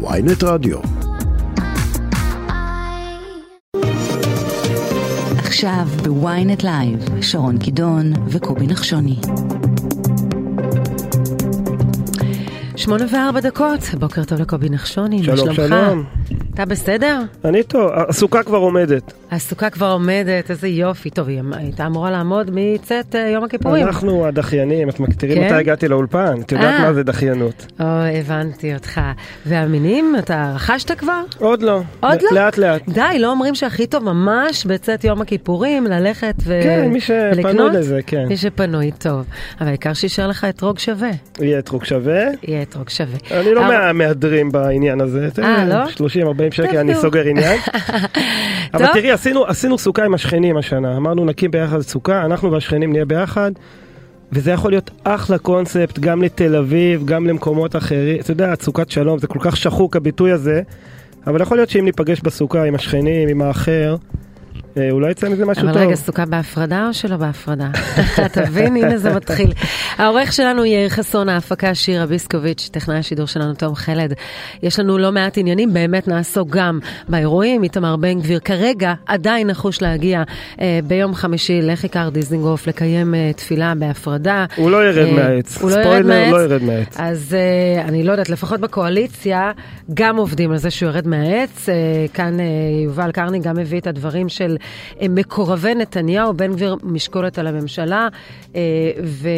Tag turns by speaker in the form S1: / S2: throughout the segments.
S1: ynet רדיו.
S2: עכשיו ב ynet live, שרון קידון וקובי נחשוני. שמונה וארבע דקות, בוקר טוב לקובי נחשוני,
S3: שלום,
S2: מה שלומך?
S3: שלום.
S2: אתה בסדר?
S3: אני טוב, הסוכה כבר עומדת.
S2: הסוכה כבר עומדת, איזה יופי. טוב, היא הייתה אמורה לעמוד מצאת אה, יום הכיפורים.
S3: אנחנו הדחיינים, את מכירים
S2: כן?
S3: מתי הגעתי לאולפן? את יודעת
S2: אה.
S3: מה זה דחיינות.
S2: או, הבנתי אותך. והמינים, אתה רכשת כבר?
S3: עוד לא.
S2: עוד לא?
S3: לאט לאט.
S2: די, לא אומרים שהכי טוב ממש בצאת יום הכיפורים, ללכת ו...
S3: כן, מי שפנוי
S2: ולקנות?
S3: לזה, כן.
S2: מי שפנוי, טוב. אבל העיקר שישאר לך אתרוג שווה.
S3: יהיה אתרוג שווה.
S2: יהיה אתרוג שווה.
S3: אני לא מהמהדרים בעניין הזה.
S2: אה, לא?
S3: 30-40 שקל אני. סוגר עניין. אבל. תראי, עשינו- עשינו סוכה עם השכנים השנה. אמרנו נקים ביחד סוכה, אנחנו והשכנים נהיה ביחד. וזה יכול להיות אחלה קונספט גם לתל אביב, גם למקומות אחרים. אתה יודע, סוכת שלום, זה כל כך שחוק הביטוי הזה. אבל יכול להיות שאם ניפגש בסוכה עם השכנים, עם האחר, אולי יצא מזה משהו
S2: אבל
S3: טוב.
S2: רגע, סוכה בהפרדה או שלא בהפרדה? אתה מבין? הנה זה מתחיל. העורך שלנו יאיר חסון, ההפקה שירה ביסקוביץ', טכנאי השידור שלנו תום חלד. יש לנו לא מעט עניינים, באמת נעסוק גם באירועים. איתמר בן גביר כרגע עדיין נחוש להגיע אה, ביום חמישי לכיכר דיזנגוף לקיים אה, תפילה בהפרדה.
S3: הוא לא ירד
S2: אה,
S3: מהעץ.
S2: הוא לא ירד מהעץ.
S3: לא ירד מהעץ.
S2: אז uh, אני לא יודעת, לפחות בקואליציה גם עובדים על זה שהוא ירד מהעץ. Uh, כאן uh, יובל קרני גם הביא את הדברים של מקורבי נתניהו, בן גביר משקולת על הממשלה, ו-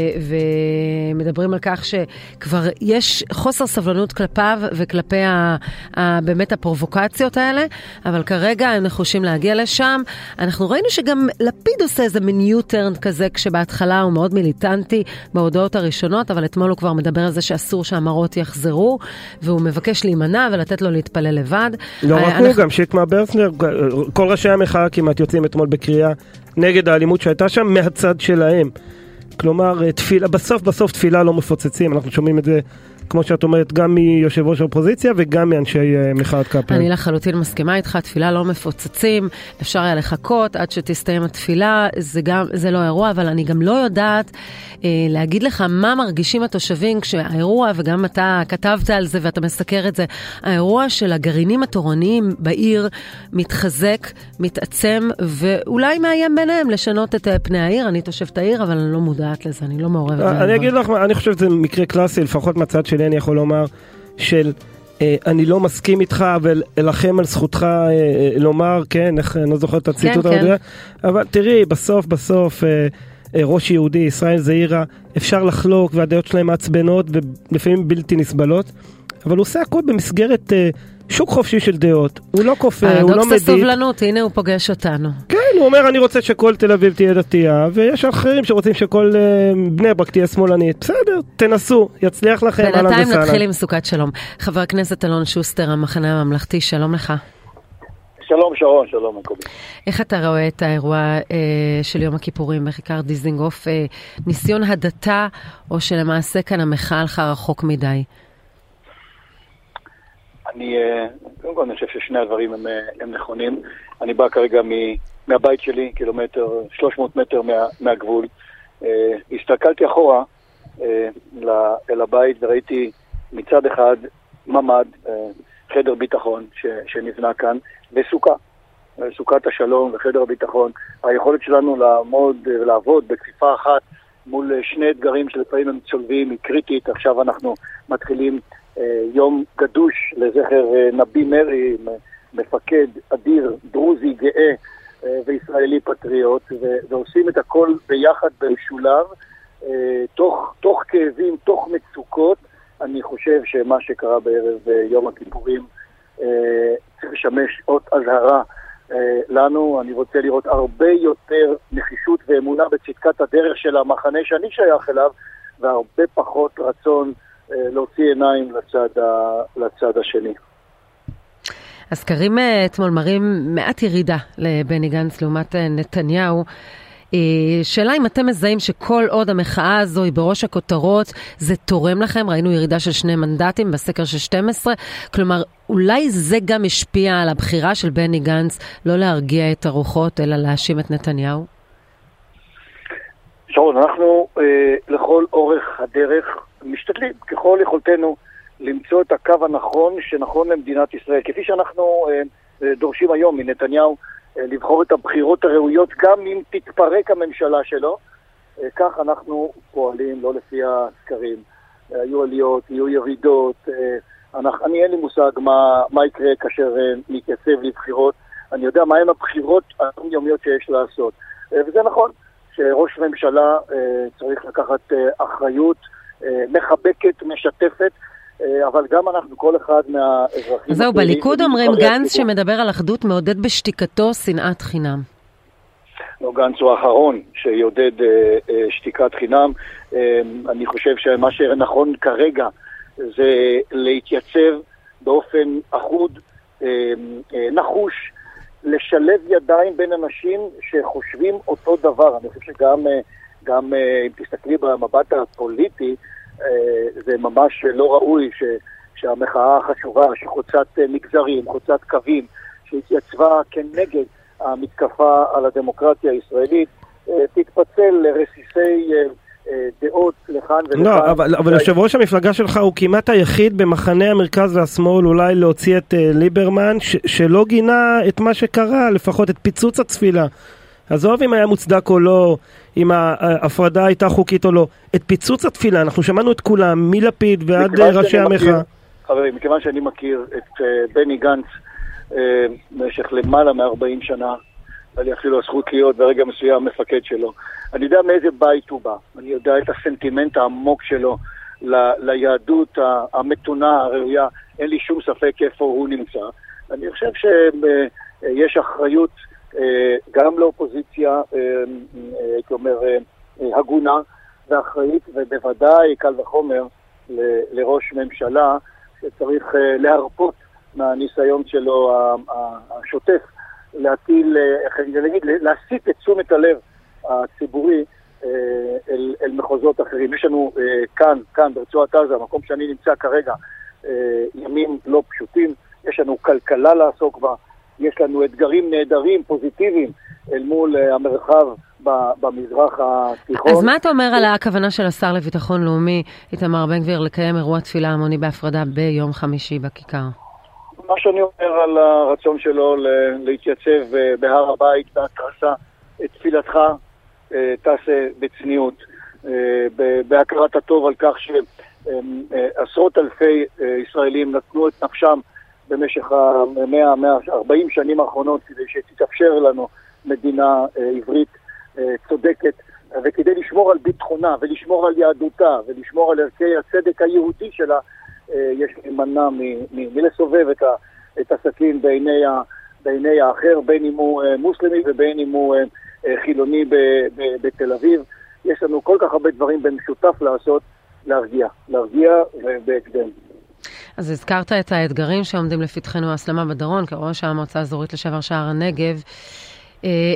S2: ומדברים על כך שכבר יש חוסר סבלנות כלפיו וכלפי ה- ה- באמת הפרובוקציות האלה, אבל כרגע הם נחושים להגיע לשם. אנחנו ראינו שגם לפיד עושה איזה מין U-turn כזה, כשבהתחלה הוא מאוד מיליטנטי בהודעות הראשונות, אבל אתמול הוא כבר מדבר על זה שאסור שהמראות יחזרו, והוא מבקש להימנע ולתת לו להתפלל לבד.
S3: לא
S2: אה,
S3: רק הוא,
S2: אנחנו-
S3: גם שקמה ברסנר, כל ראשי המחאה כמעט יוצאים אתמול בקריאה נגד האלימות שהייתה שם מהצד שלהם. כלומר, אה, תפילה, בסוף בסוף תפילה לא מפוצצים, אנחנו שומעים את זה, כמו שאת אומרת, גם מיושב ראש האופוזיציה וגם מאנשי אה, מחאת קפלן.
S2: אני לחלוטין מסכימה איתך, תפילה לא מפוצצים, אפשר היה לחכות עד שתסתיים התפילה, זה, גם, זה לא אירוע, אבל אני גם לא יודעת אה, להגיד לך מה מרגישים התושבים כשהאירוע, וגם אתה כתבת על זה ואתה מסקר את זה, האירוע של הגרעינים התורניים בעיר מתחזק, מתעצם, ואולי מאיים ביניהם לשנות את אה, פני העיר. אני תושבת העיר, אבל אני לא מודעת לזה, אני לא מעורבת.
S3: אני
S2: בדבר.
S3: אגיד לך, אני חושב שזה מקרה קלאסי, לפחות מהצד שלי אני יכול לומר, של אה, אני לא מסכים איתך, אבל אלחם על זכותך אה, אה, לומר, כן, איך, אני לא זוכר את הציטוט
S2: כן.
S3: המדויק, אבל תראי, בסוף בסוף... אה, אה, ראש יהודי, ישראל זעירה, אפשר לחלוק והדעות שלהם מעצבנות ולפעמים בלתי נסבלות, אבל הוא עושה הכל במסגרת אה, שוק חופשי של דעות. הוא לא כופה, הוא לא
S2: פרדוקס
S3: מדיק.
S2: הסובלנות, הנה הוא פוגש אותנו.
S3: כן, הוא אומר אני רוצה שכל תל אביב תהיה דתייה, ויש אחרים שרוצים שכל אה, בני ברק תהיה שמאלנית. בסדר, תנסו, יצליח לכם, אהלן
S2: בינתיים
S3: וסהלן.
S2: נתחיל עם סוכת שלום. חבר הכנסת אלון שוסטר, המחנה הממלכתי, שלום לך.
S4: שלום שרון, שלום מקובי.
S2: איך אתה רואה את האירוע אה, של יום הכיפורים בכיכר דיזנגוף? אה, ניסיון הדתה, או שלמעשה כאן המחאה הלכה רחוק מדי?
S4: אני, אה, קודם כל אני חושב ששני הדברים הם, אה, הם נכונים. אני בא כרגע מ, מהבית שלי, קילומטר, 300 מטר מה, מהגבול. אה, הסתכלתי אחורה ל- אל הבית וראיתי מצד אחד ממ"ד, אה, חדר ביטחון ש, שנבנה כאן, וסוכה. סוכת השלום וחדר הביטחון. היכולת שלנו לעמוד ולעבוד בכפיפה אחת מול שני אתגרים שלפעמים הם צולבים היא קריטית. עכשיו אנחנו מתחילים יום גדוש לזכר אה, נבי מרי, מפקד אדיר, דרוזי גאה אה, וישראלי פטריוט, ועושים את הכל ביחד במשולב, אה, תוך, תוך כאבים, תוך מצוקות. אני חושב שמה שקרה בערב אה, יום הכיפורים אה, צריך לשמש אות אזהרה אה, לנו. אני רוצה לראות הרבה יותר נחישות ואמונה בצדקת הדרך של המחנה שאני שייך אליו, והרבה פחות רצון אה, להוציא עיניים לצד, ה, לצד השני.
S2: הסקרים אה, אתמול מראים מעט ירידה לבני גנץ לעומת אה, נתניהו. אה, שאלה אם אתם מזהים שכל עוד המחאה הזו היא בראש הכותרות, זה תורם לכם? ראינו ירידה של שני מנדטים בסקר של 12. כלומר, אולי זה גם השפיע על הבחירה של בני גנץ לא להרגיע את הרוחות, אלא להאשים את נתניהו?
S4: שרון, אנחנו אה, לכל אורך הדרך משתדלים ככל יכולתנו למצוא את הקו הנכון שנכון למדינת ישראל. כפי שאנחנו דורשים היום מנתניהו לבחור את הבחירות הראויות גם אם תתפרק הממשלה שלו, כך אנחנו פועלים, לא לפי הסקרים. היו עליות, יהיו ירידות, אנחנו, אני אין לי מושג מה, מה יקרה כאשר נתייצב לבחירות. אני יודע מהם הבחירות היומיומיות שיש לעשות. וזה נכון שראש ממשלה צריך לקחת אחריות מחבקת, משתפת, אבל גם אנחנו, כל אחד מהאזרחים...
S2: זהו, בליכוד אומרים גנץ שמדבר על אחדות מעודד בשתיקתו שנאת חינם.
S4: לא, גנץ הוא האחרון שיעודד שתיקת חינם. אני חושב שמה שנכון כרגע זה להתייצב באופן אחוד, נחוש, לשלב ידיים בין אנשים שחושבים אותו דבר. אני חושב שגם גם, אם תסתכלי במבט הפוליטי, זה ממש לא ראוי ש, שהמחאה החשובה, שחוצת מגזרים, חוצת קווים, שהתייצבה כנגד המתקפה על הדמוקרטיה הישראלית, תתפצל לרסיסי דעות לכאן ולכאן.
S3: לא, אבל, אבל יושב ראש המפלגה שלך הוא כמעט היחיד במחנה המרכז והשמאל אולי להוציא את ליברמן, ש, שלא גינה את מה שקרה, לפחות את פיצוץ התפילה. עזוב אם היה מוצדק או לא, אם ההפרדה הייתה חוקית או לא. את פיצוץ התפילה, אנחנו שמענו את כולם, מלפיד ועד ראשי המחאה.
S4: חברים, מכיוון שאני מכיר את uh, בני גנץ uh, במשך למעלה מ-40 שנה, היה לי אפילו הזכות להיות ברגע מסוים מפקד שלו. אני יודע מאיזה בית הוא בא, אני יודע את הסנטימנט העמוק שלו ל- ליהדות המתונה, הראויה, אין לי שום ספק איפה הוא נמצא. אני חושב שיש אחריות גם לאופוזיציה, הייתי אומר, הגונה ואחראית, ובוודאי, קל וחומר, לראש ממשלה שצריך להרפות מהניסיון שלו השוטף להטיל, איך אני אגיד, להסיט את תשומת הלב הציבורי אל, אל מחוזות אחרים. יש לנו כאן, כאן ברצועת עזה, המקום שאני נמצא כרגע, ימים לא פשוטים, יש לנו כלכלה לעסוק בה. יש לנו אתגרים נהדרים, פוזיטיביים, אל מול המרחב במזרח התיכון.
S2: אז מה אתה אומר על הכוונה של השר לביטחון לאומי, איתמר בן גביר, לקיים אירוע תפילה המוני בהפרדה ביום חמישי בכיכר?
S4: מה שאני אומר על הרצון שלו להתייצב בהר הבית בהתרסה, את תפילתך תעשה בצניעות, בהכרת הטוב על כך שעשרות אלפי ישראלים נתנו את נפשם במשך המאה, המאה, 40 שנים האחרונות כדי שתתאפשר לנו מדינה עברית צודקת וכדי לשמור על ביטחונה ולשמור על יהדותה ולשמור על ערכי הצדק היהודי שלה יש להימנע מלסובב את, את הסכין בעיני, ה, בעיני האחר בין אם הוא מוסלמי ובין אם הוא חילוני ב, ב, בתל אביב יש לנו כל כך הרבה דברים במשותף לעשות להרגיע, להרגיע ובהקדם.
S2: אז הזכרת את האתגרים שעומדים לפתחנו, ההסלמה בדרום, כראש המועצה האזורית לשעבר שער הנגב.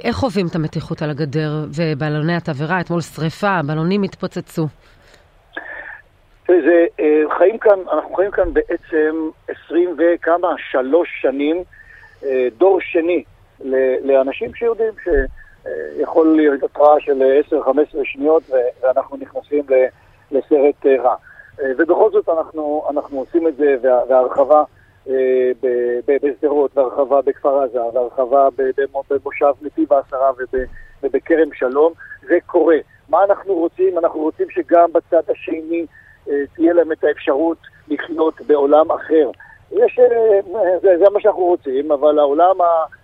S2: איך חווים את המתיחות על הגדר ובלוני התבערה? אתמול שריפה, בלונים התפוצצו.
S4: זה, חיים כאן, אנחנו חיים כאן בעצם עשרים וכמה, שלוש שנים, דור שני לאנשים שיודעים שיכול להיות התראה של 10-15 שניות ואנחנו נכנסים לסרט רע. ובכל זאת אנחנו, אנחנו עושים את זה, וההרחבה בשדרות, והרחבה בכפר עזה, והרחבה במושב נתיב העשרה ובכרם שלום, זה קורה. מה אנחנו רוצים? אנחנו רוצים שגם בצד השני תהיה להם את האפשרות לחיות בעולם אחר. יש, זה, זה מה שאנחנו רוצים, אבל העולם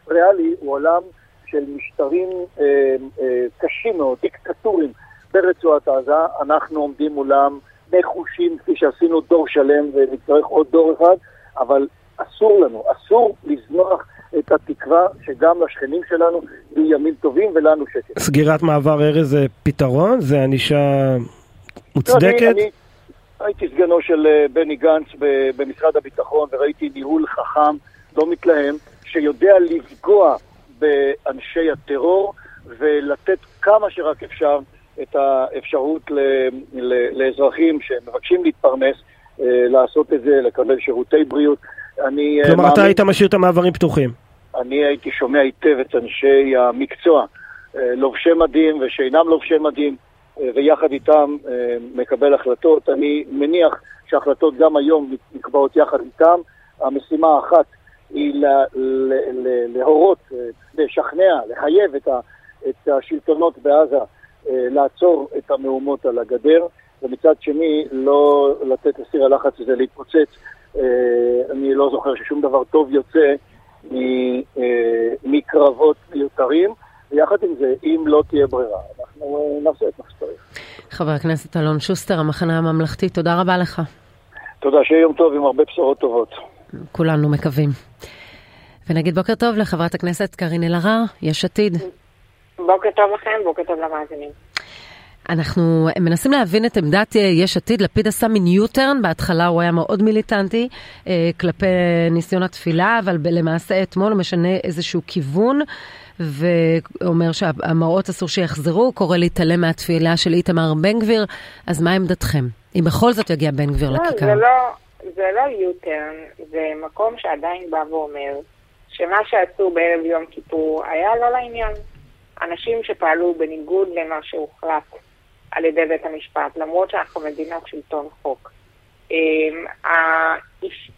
S4: הריאלי הוא עולם של משטרים אה, אה, קשים מאוד, דיקטטורים ברצועת עזה. אנחנו עומדים מולם נחושים, כפי שעשינו דור שלם ונצטרך עוד דור אחד, אבל אסור לנו, אסור לזנוח את התקווה שגם לשכנים שלנו יהיו ימים טובים ולנו שקט.
S3: סגירת מעבר ארז זה פתרון? זה ענישה מוצדקת?
S4: אני, אני הייתי סגנו של בני גנץ במשרד הביטחון וראיתי ניהול חכם, לא מתלהם, שיודע לפגוע באנשי הטרור ולתת כמה שרק אפשר את האפשרות ל, ל, לאזרחים שמבקשים להתפרנס, לעשות את זה, לקבל שירותי בריאות.
S3: אני כלומר, מאמין, אתה היית משאיר את המעברים פתוחים.
S4: אני הייתי שומע היטב את אנשי המקצוע, לובשי מדים ושאינם לובשי מדים, ויחד איתם מקבל החלטות. אני מניח שההחלטות גם היום נקבעות יחד איתם. המשימה האחת היא לה, לה, לה, להורות, אה, לשכנע, לחייב את, ה, את השלטונות בעזה אה, לעצור את המהומות על הגדר, ומצד שני לא לתת לסיר הלחץ הזה להתפוצץ. אני לא זוכר ששום דבר טוב יוצא מקרבות מיותרים. ויחד עם זה, אם לא תהיה ברירה, אנחנו נעשה את מה שצריך.
S2: חבר הכנסת אלון שוסטר, המחנה הממלכתי, תודה רבה לך.
S4: תודה, שיהיה יום טוב עם הרבה בשורות טובות.
S2: כולנו מקווים. ונגיד בוקר טוב לחברת הכנסת קארין אלהרר, יש עתיד.
S1: בוקר טוב לכם, בוקר טוב למאזינים.
S2: אנחנו מנסים להבין את עמדת אה, יש עתיד. לפיד עשה מין יוטרן, בהתחלה הוא היה מאוד מיליטנטי אה, כלפי ניסיון התפילה, אבל למעשה אתמול הוא משנה איזשהו כיוון. ואומר שהמראות אסור שיחזרו, קורא להתעלם מהתפילה של איתמר בן גביר, אז מה עמדתכם? אם בכל זאת יגיע בן גביר
S1: לא,
S2: לכיכר.
S1: זה לא, זה לא יוטרן, זה מקום שעדיין בא ואומר שמה שעשו בערב יום כיפור היה לא לעניין. אנשים שפעלו בניגוד למה שהוחלט על ידי בית המשפט, למרות שאנחנו מדינת שלטון חוק. אמ,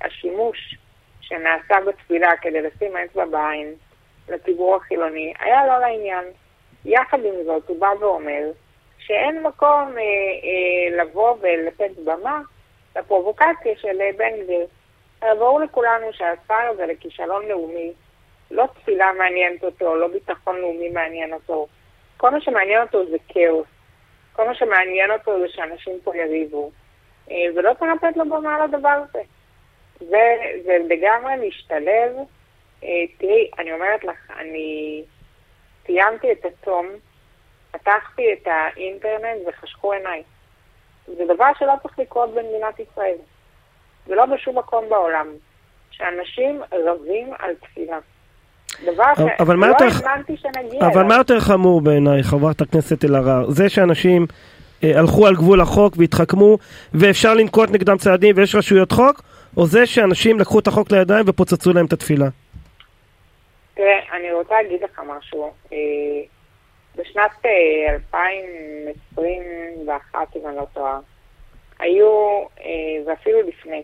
S1: השימוש שנעשה בתפילה כדי לשים אצבע בעין לציבור החילוני היה לא לעניין. יחד עם זאת, הוא בא ואומר שאין מקום אה, אה, לבוא ולתת במה לפרובוקציה של אה, בן גביר. ברור לכולנו שהשר הזה לכישלון לאומי, לא תפילה מעניינת אותו, לא ביטחון לאומי מעניין אותו. כל מה שמעניין אותו זה כאוס. כל מה שמעניין אותו זה שאנשים פה יריבו. אה, ולא צריך לתת לו במה לדבר הזה. זה לגמרי להשתלב אה, תראי, אני אומרת לך, אני סיימתי את הצום, פתחתי את האינטרנט וחשכו עיניי. זה דבר שלא צריך לקרות במדינת ישראל. זה לא בשום מקום בעולם, שאנשים רבים על תפילה. דבר שלא האמנתי שנגיע
S3: אליו. אבל מה יותר חמור בעיניי, חברת הכנסת אלהרר? זה שאנשים אה, הלכו על גבול החוק והתחכמו, ואפשר לנקוט נגדם צעדים ויש רשויות חוק, או זה שאנשים לקחו את החוק לידיים ופוצצו להם את התפילה?
S1: תראה, אני רוצה להגיד לך משהו. אה, בשנת 2021, אה, אם אני לא טועה, היו, אה, ואפילו לפני,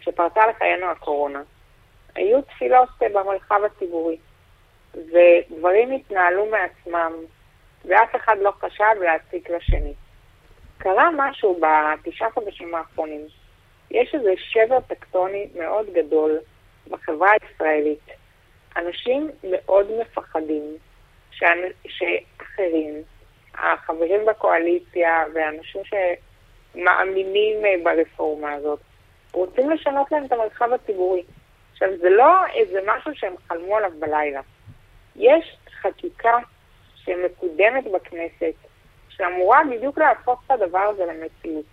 S1: כשפרצה לחיינו הקורונה, היו תפילות במרחב הציבורי, ודברים התנהלו מעצמם, ואף אחד לא חשב להציק לשני. קרה משהו בתשעה חודשים האחרונים. יש איזה שבר טקטוני מאוד גדול בחברה הישראלית. אנשים מאוד מפחדים שאחרים, החברים בקואליציה ואנשים שמאמינים אה, ברפורמה הזאת, רוצים לשנות להם את המרחב הציבורי. עכשיו, זה לא איזה משהו שהם חלמו עליו בלילה. יש חקיקה שמקודמת בכנסת, שאמורה בדיוק להפוך את הדבר הזה למציאות.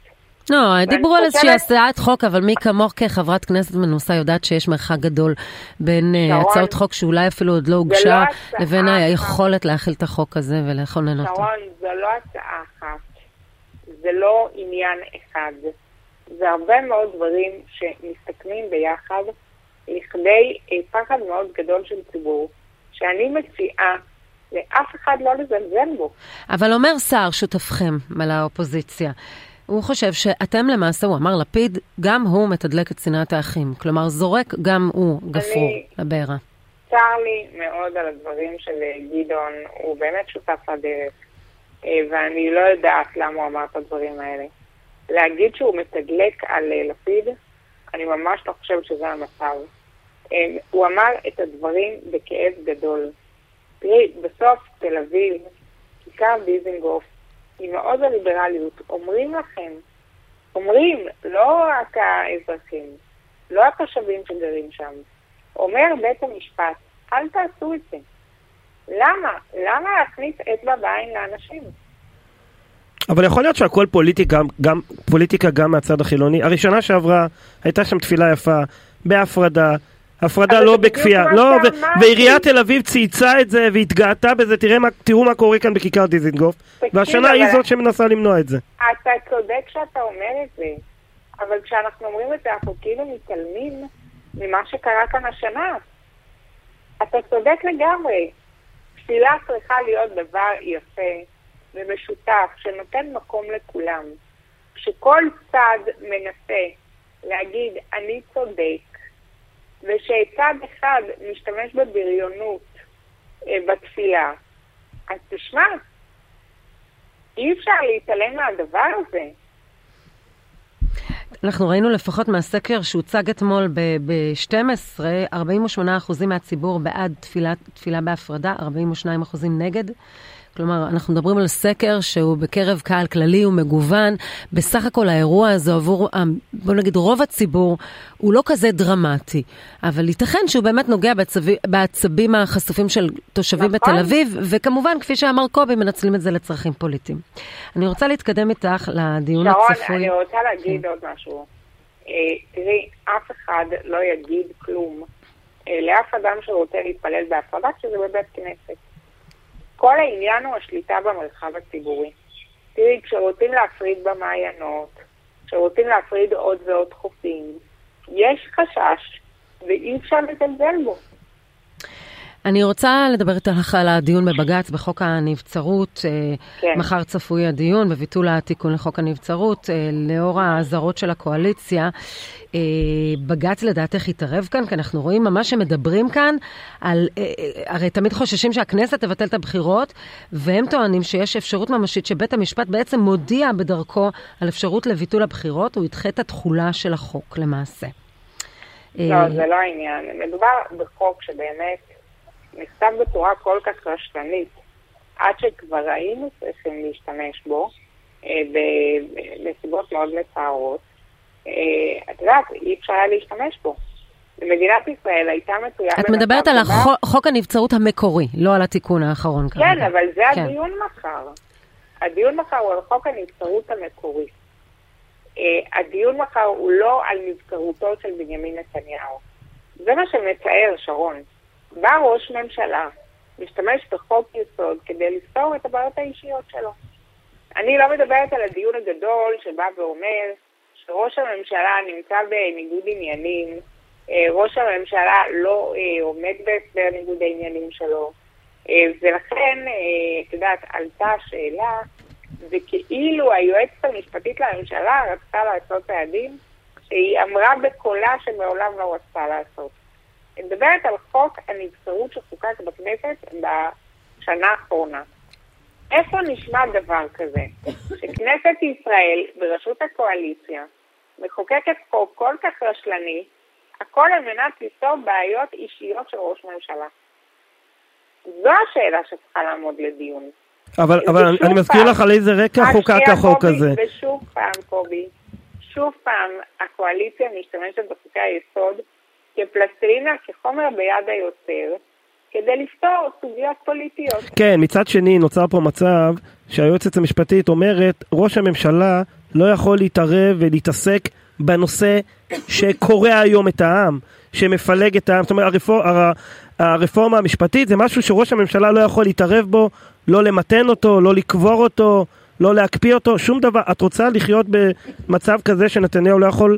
S2: לא, דיברו על איזושהי הצעת חוק, אבל מי כמוך כחברת כנסת מנוסה יודעת שיש מרחק גדול בין אה, שרון, הצעות חוק שאולי אפילו עוד לא הוגשה, לא לבין היכולת להכיל את החוק הזה ולכונן אותו.
S1: שרון, זו לא הצעה אחת, זה לא עניין אחד, זה הרבה מאוד דברים שמסתכמים ביחד לכדי אה, פחד מאוד גדול של ציבור, שאני מציעה לאף אחד לא לזלזל בו.
S2: אבל אומר שר, שותפכם, על האופוזיציה, הוא חושב שאתם למעשה, הוא אמר לפיד, גם הוא מתדלק את שנאת האחים. כלומר, זורק גם הוא גפרור לבעירה.
S1: צר לי מאוד על הדברים של גדעון, הוא באמת שותף לדרך, אה, ואני לא יודעת למה הוא אמר את הדברים האלה. להגיד שהוא מתדלק על אה, לפיד, אני ממש לא חושבת שזה המצב. אה, הוא אמר את הדברים בכאב גדול. תראי, בסוף תל אביב, כיכר דיזנגוף, עם מאוד הליברליות, אומרים לכם, אומרים, לא רק האזרחים, לא התושבים שגרים שם, אומר בית המשפט, אל תעשו את זה. למה? למה להכניס אצבע בעין לאנשים?
S3: אבל יכול להיות שהכל פוליטי גם, גם, פוליטיקה גם מהצד החילוני. הראשונה שעברה, הייתה שם תפילה יפה, בהפרדה, הפרדה לא בכפייה, לא, ועיריית תל אביב צייצה את זה והתגאתה בזה, תראה מה, תראו מה קורה כאן בכיכר דיזינגוף, והשנה היא זאת שמנסה למנוע את זה.
S1: אתה צודק שאתה אומר את זה, אבל כשאנחנו אומרים את זה, אנחנו כאילו מתעלמים ממה שקרה כאן השנה. אתה צודק לגמרי. תפילה צריכה להיות דבר יפה ומשותף, שנותן מקום לכולם. כשכל צד מנסה להגיד אני צודק, ושצד אחד משתמש בבריונות אה, בתפילה, אז תשמע, אי אפשר להתעלם מהדבר הזה.
S2: אנחנו ראינו לפחות מהסקר שהוצג אתמול ב-12, 48% מהציבור בעד תפילה, תפילה בהפרדה, 42% נגד. כלומר, אנחנו מדברים על סקר שהוא בקרב קהל כללי ומגוון. בסך הכל האירוע הזה עבור, בוא נגיד, רוב הציבור, הוא לא כזה דרמטי. אבל ייתכן שהוא באמת נוגע בעצבי, בעצבים החשופים של תושבים נכון. בתל אביב, וכמובן, כפי שאמר קובי, מנצלים את זה לצרכים פוליטיים. אני רוצה להתקדם איתך לדיון
S1: שרון,
S2: הצפוי.
S1: שרון, אני רוצה להגיד כן. עוד משהו. אה, תראי, אף אחד לא יגיד כלום אה, לאף אדם שרוצה להתפלל בהפרדה כשזה בבית כנסת. כל העניין הוא השליטה במרחב הציבורי. תראי, כשרוצים להפריד במעיינות, כשרוצים להפריד עוד ועוד חופים, יש חשש ואי אפשר לזלזל בו.
S2: אני רוצה לדבר איתך על הדיון בבג"ץ בחוק הנבצרות. אה, כן. מחר צפוי הדיון בביטול התיקון לחוק הנבצרות. אה, לאור האזהרות של הקואליציה, אה, בג"ץ לדעתך יתערב כאן? כי אנחנו רואים ממש שמדברים כאן על... הרי תמיד חוששים שהכנסת תבטל את הבחירות, והם טוענים שיש אפשרות ממשית שבית המשפט בעצם מודיע בדרכו על אפשרות לביטול הבחירות, הוא ידחה את התחולה של החוק למעשה.
S1: לא, זה לא העניין. מדובר בחוק שבאמת נכתב בצורה כל כך רשלנית, עד שכבר היינו צריכים להשתמש בו אה, בנסיבות מאוד מצערות, אה, את יודעת, אי אפשר היה להשתמש בו. מדינת ישראל הייתה מצויה...
S2: את מדברת על חוק הנבצרות המקורי, לא על התיקון האחרון
S1: כרגע. כן, אבל זה כן. הדיון מחר. הדיון מחר הוא על חוק הנבצרות המקורי. Uh, הדיון מחר הוא לא על נבצרותו של בנימין נתניהו. זה מה שמצער, שרון. בא ראש ממשלה, משתמש בחוק יסוד כדי לפתור את הבעיות האישיות שלו. אני לא מדברת על הדיון הגדול שבא ואומר שראש הממשלה נמצא בניגוד עניינים, אה, ראש הממשלה לא אה, עומד בהסבר ניגוד העניינים שלו, אה, ולכן, את יודעת, עלתה השאלה, וכאילו היועצת המשפטית לממשלה רצתה לעשות צעדים שהיא אמרה בקולה שמעולם לא רצתה לעשות. אני מדברת על חוק הנבצרות שחוקק בכנסת בשנה האחרונה. איפה נשמע דבר כזה? שכנסת ישראל, בראשות הקואליציה, מחוקקת חוק כל כך רשלני, הכל על מנת לפתור בעיות אישיות של ראש ממשלה. זו השאלה שצריכה לעמוד לדיון.
S3: אבל, אבל אני, אני מזכיר לך על איזה רקע חוקק החוק הזה.
S1: ושוב פעם, קובי, שוב פעם הקואליציה משתמשת בחוקי היסוד כפלסטלינה, כחומר ביד היוצר, כדי לפתור סוגיות פוליטיות.
S3: כן, מצד שני נוצר פה מצב שהיועצת המשפטית אומרת, ראש הממשלה לא יכול להתערב ולהתעסק בנושא שקורע היום את העם, שמפלג את העם. זאת אומרת, הרפור, הר, הרפורמה המשפטית זה משהו שראש הממשלה לא יכול להתערב בו, לא למתן אותו, לא לקבור אותו, לא להקפיא אותו, שום דבר. את רוצה לחיות במצב כזה שנתניהו לא יכול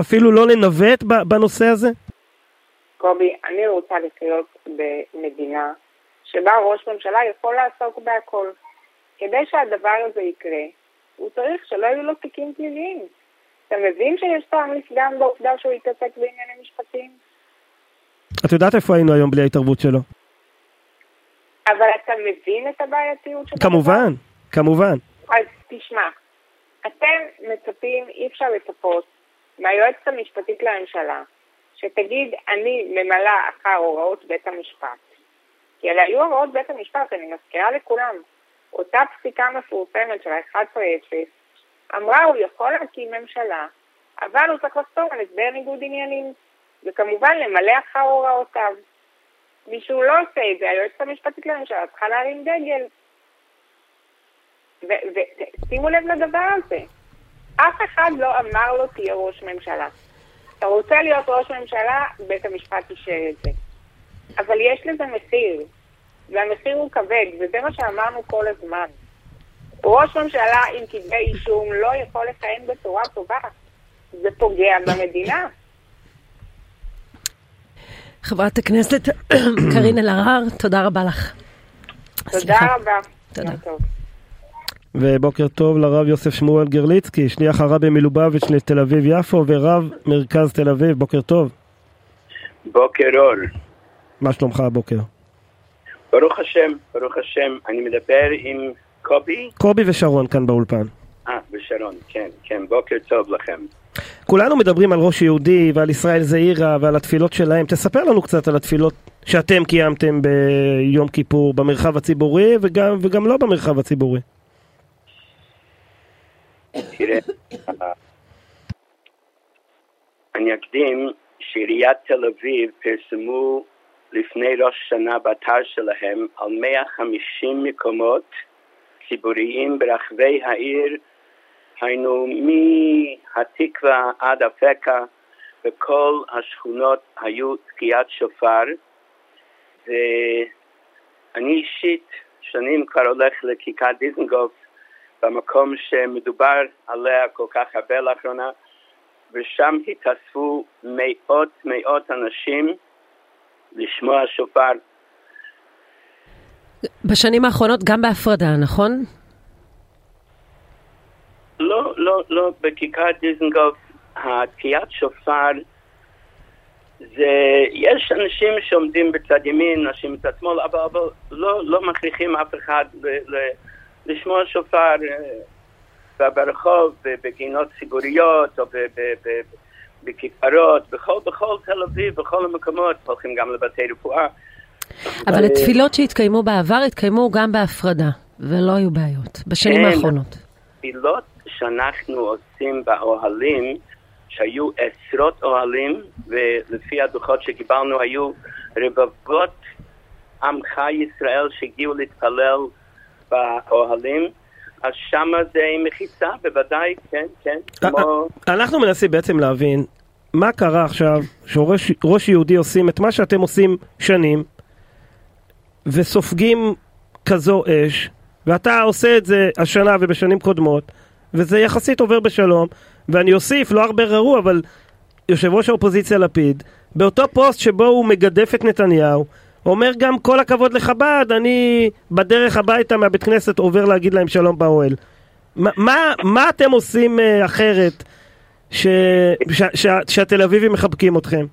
S3: אפילו לא לנווט בנושא הזה?
S1: קובי, אני רוצה לחיות במדינה שבה ראש ממשלה יכול לעסוק בהכל. כדי שהדבר הזה יקרה, הוא צריך שלא יהיו לו תיקים פליליים. אתה מבין שיש טעם לפגם בעובדה שהוא יתעסק בעניינים משפטיים?
S3: את יודעת איפה היינו היום בלי ההתערבות שלו?
S1: אבל אתה מבין את הבעייתיות
S3: שלו? כמובן, כמובן.
S1: אז תשמע, אתם מצפים, אי אפשר לצפות מהיועצת המשפטית לממשלה, שתגיד, אני ממלאה אחר הוראות בית המשפט. כי אלה היו הוראות בית המשפט, אני מזכירה לכולם. אותה פסיקה מפורסמת של ה-11-0 אמרה, הוא יכול להקים ממשלה, אבל הוא צריך לחתום על הסבר ניגוד עניינים, וכמובן למלא אחר הוראותיו. מי שהוא לא עושה את זה, היועצת המשפטית לממשלה צריכה להרים דגל. ושימו לב לדבר הזה. אף אחד לא אמר לו תהיה ראש ממשלה. אתה רוצה להיות ראש ממשלה, בית המשפט אישר את זה. אבל יש לזה מחיר, והמחיר הוא כבד, וזה מה שאמרנו כל הזמן. ראש ממשלה עם כתבי אישום לא יכול לכהן בצורה טובה. זה פוגע במדינה.
S2: חברת הכנסת קארין אלהרר, תודה רבה לך.
S1: תודה רבה. תודה.
S3: ובוקר טוב לרב יוסף שמואל גרליצקי, שליח הרבי מלובביץ' לתל אביב-יפו ורב מרכז תל אביב, בוקר טוב.
S5: בוקר אור.
S3: מה שלומך הבוקר?
S5: ברוך השם, ברוך השם. אני מדבר עם קובי?
S3: קובי ושרון כאן באולפן.
S5: אה, ושרון, כן, כן, בוקר טוב לכם.
S3: כולנו מדברים על ראש יהודי ועל ישראל זעירה ועל התפילות שלהם. תספר לנו קצת על התפילות שאתם קיימתם ביום כיפור במרחב הציבורי וגם, וגם לא במרחב הציבורי.
S5: תראה, אני אקדים שעיריית תל אביב פרסמו לפני ראש שנה באתר שלהם על 150 מקומות ציבוריים ברחבי העיר, היינו מהתקווה עד אפקה, וכל השכונות היו תקיעת שופר, ואני אישית שנים כבר הולך לכיכר דיזנגוף במקום שמדובר עליה כל כך הרבה לאחרונה, ושם התאספו מאות מאות אנשים לשמוע שופר.
S2: בשנים האחרונות גם בהפרדה, נכון?
S5: לא, לא, לא, בכיכר דיזנגוף התקיעת שופר זה, יש אנשים שעומדים בצד ימין, אנשים בצד שמאל, אבל, אבל לא, לא מכריחים אף אחד ל, ל, לשמוע שופר אה, ברחוב, בגינות ציבוריות או בכיכרות, בכל, בכל תל אביב, בכל המקומות, הולכים גם לבתי רפואה.
S2: אבל התפילות שהתקיימו בעבר התקיימו גם בהפרדה, ולא היו בעיות, בשנים כן, האחרונות.
S5: תפילות שאנחנו עושים באוהלים, שהיו עשרות אוהלים, ולפי הדוחות שקיבלנו היו רבבות עמך ישראל שהגיעו להתפלל באוהלים. אז שמה זה מחיצה, בוודאי, כן, כן, כמו...
S3: אנחנו מנסים בעצם להבין מה קרה עכשיו שראש יהודי עושים את מה שאתם עושים שנים וסופגים כזו אש ואתה עושה את זה השנה ובשנים קודמות וזה יחסית עובר בשלום ואני אוסיף, לא הרבה ראו, אבל יושב ראש האופוזיציה לפיד באותו פוסט שבו הוא מגדף את נתניהו אומר גם כל הכבוד לחב"ד, אני בדרך הביתה מהבית כנסת עובר להגיד להם שלום באוהל. מה, מה, אתם עושים uh, אחרת ש, ש, ש, שהתל אביבים מחבקים אתכם?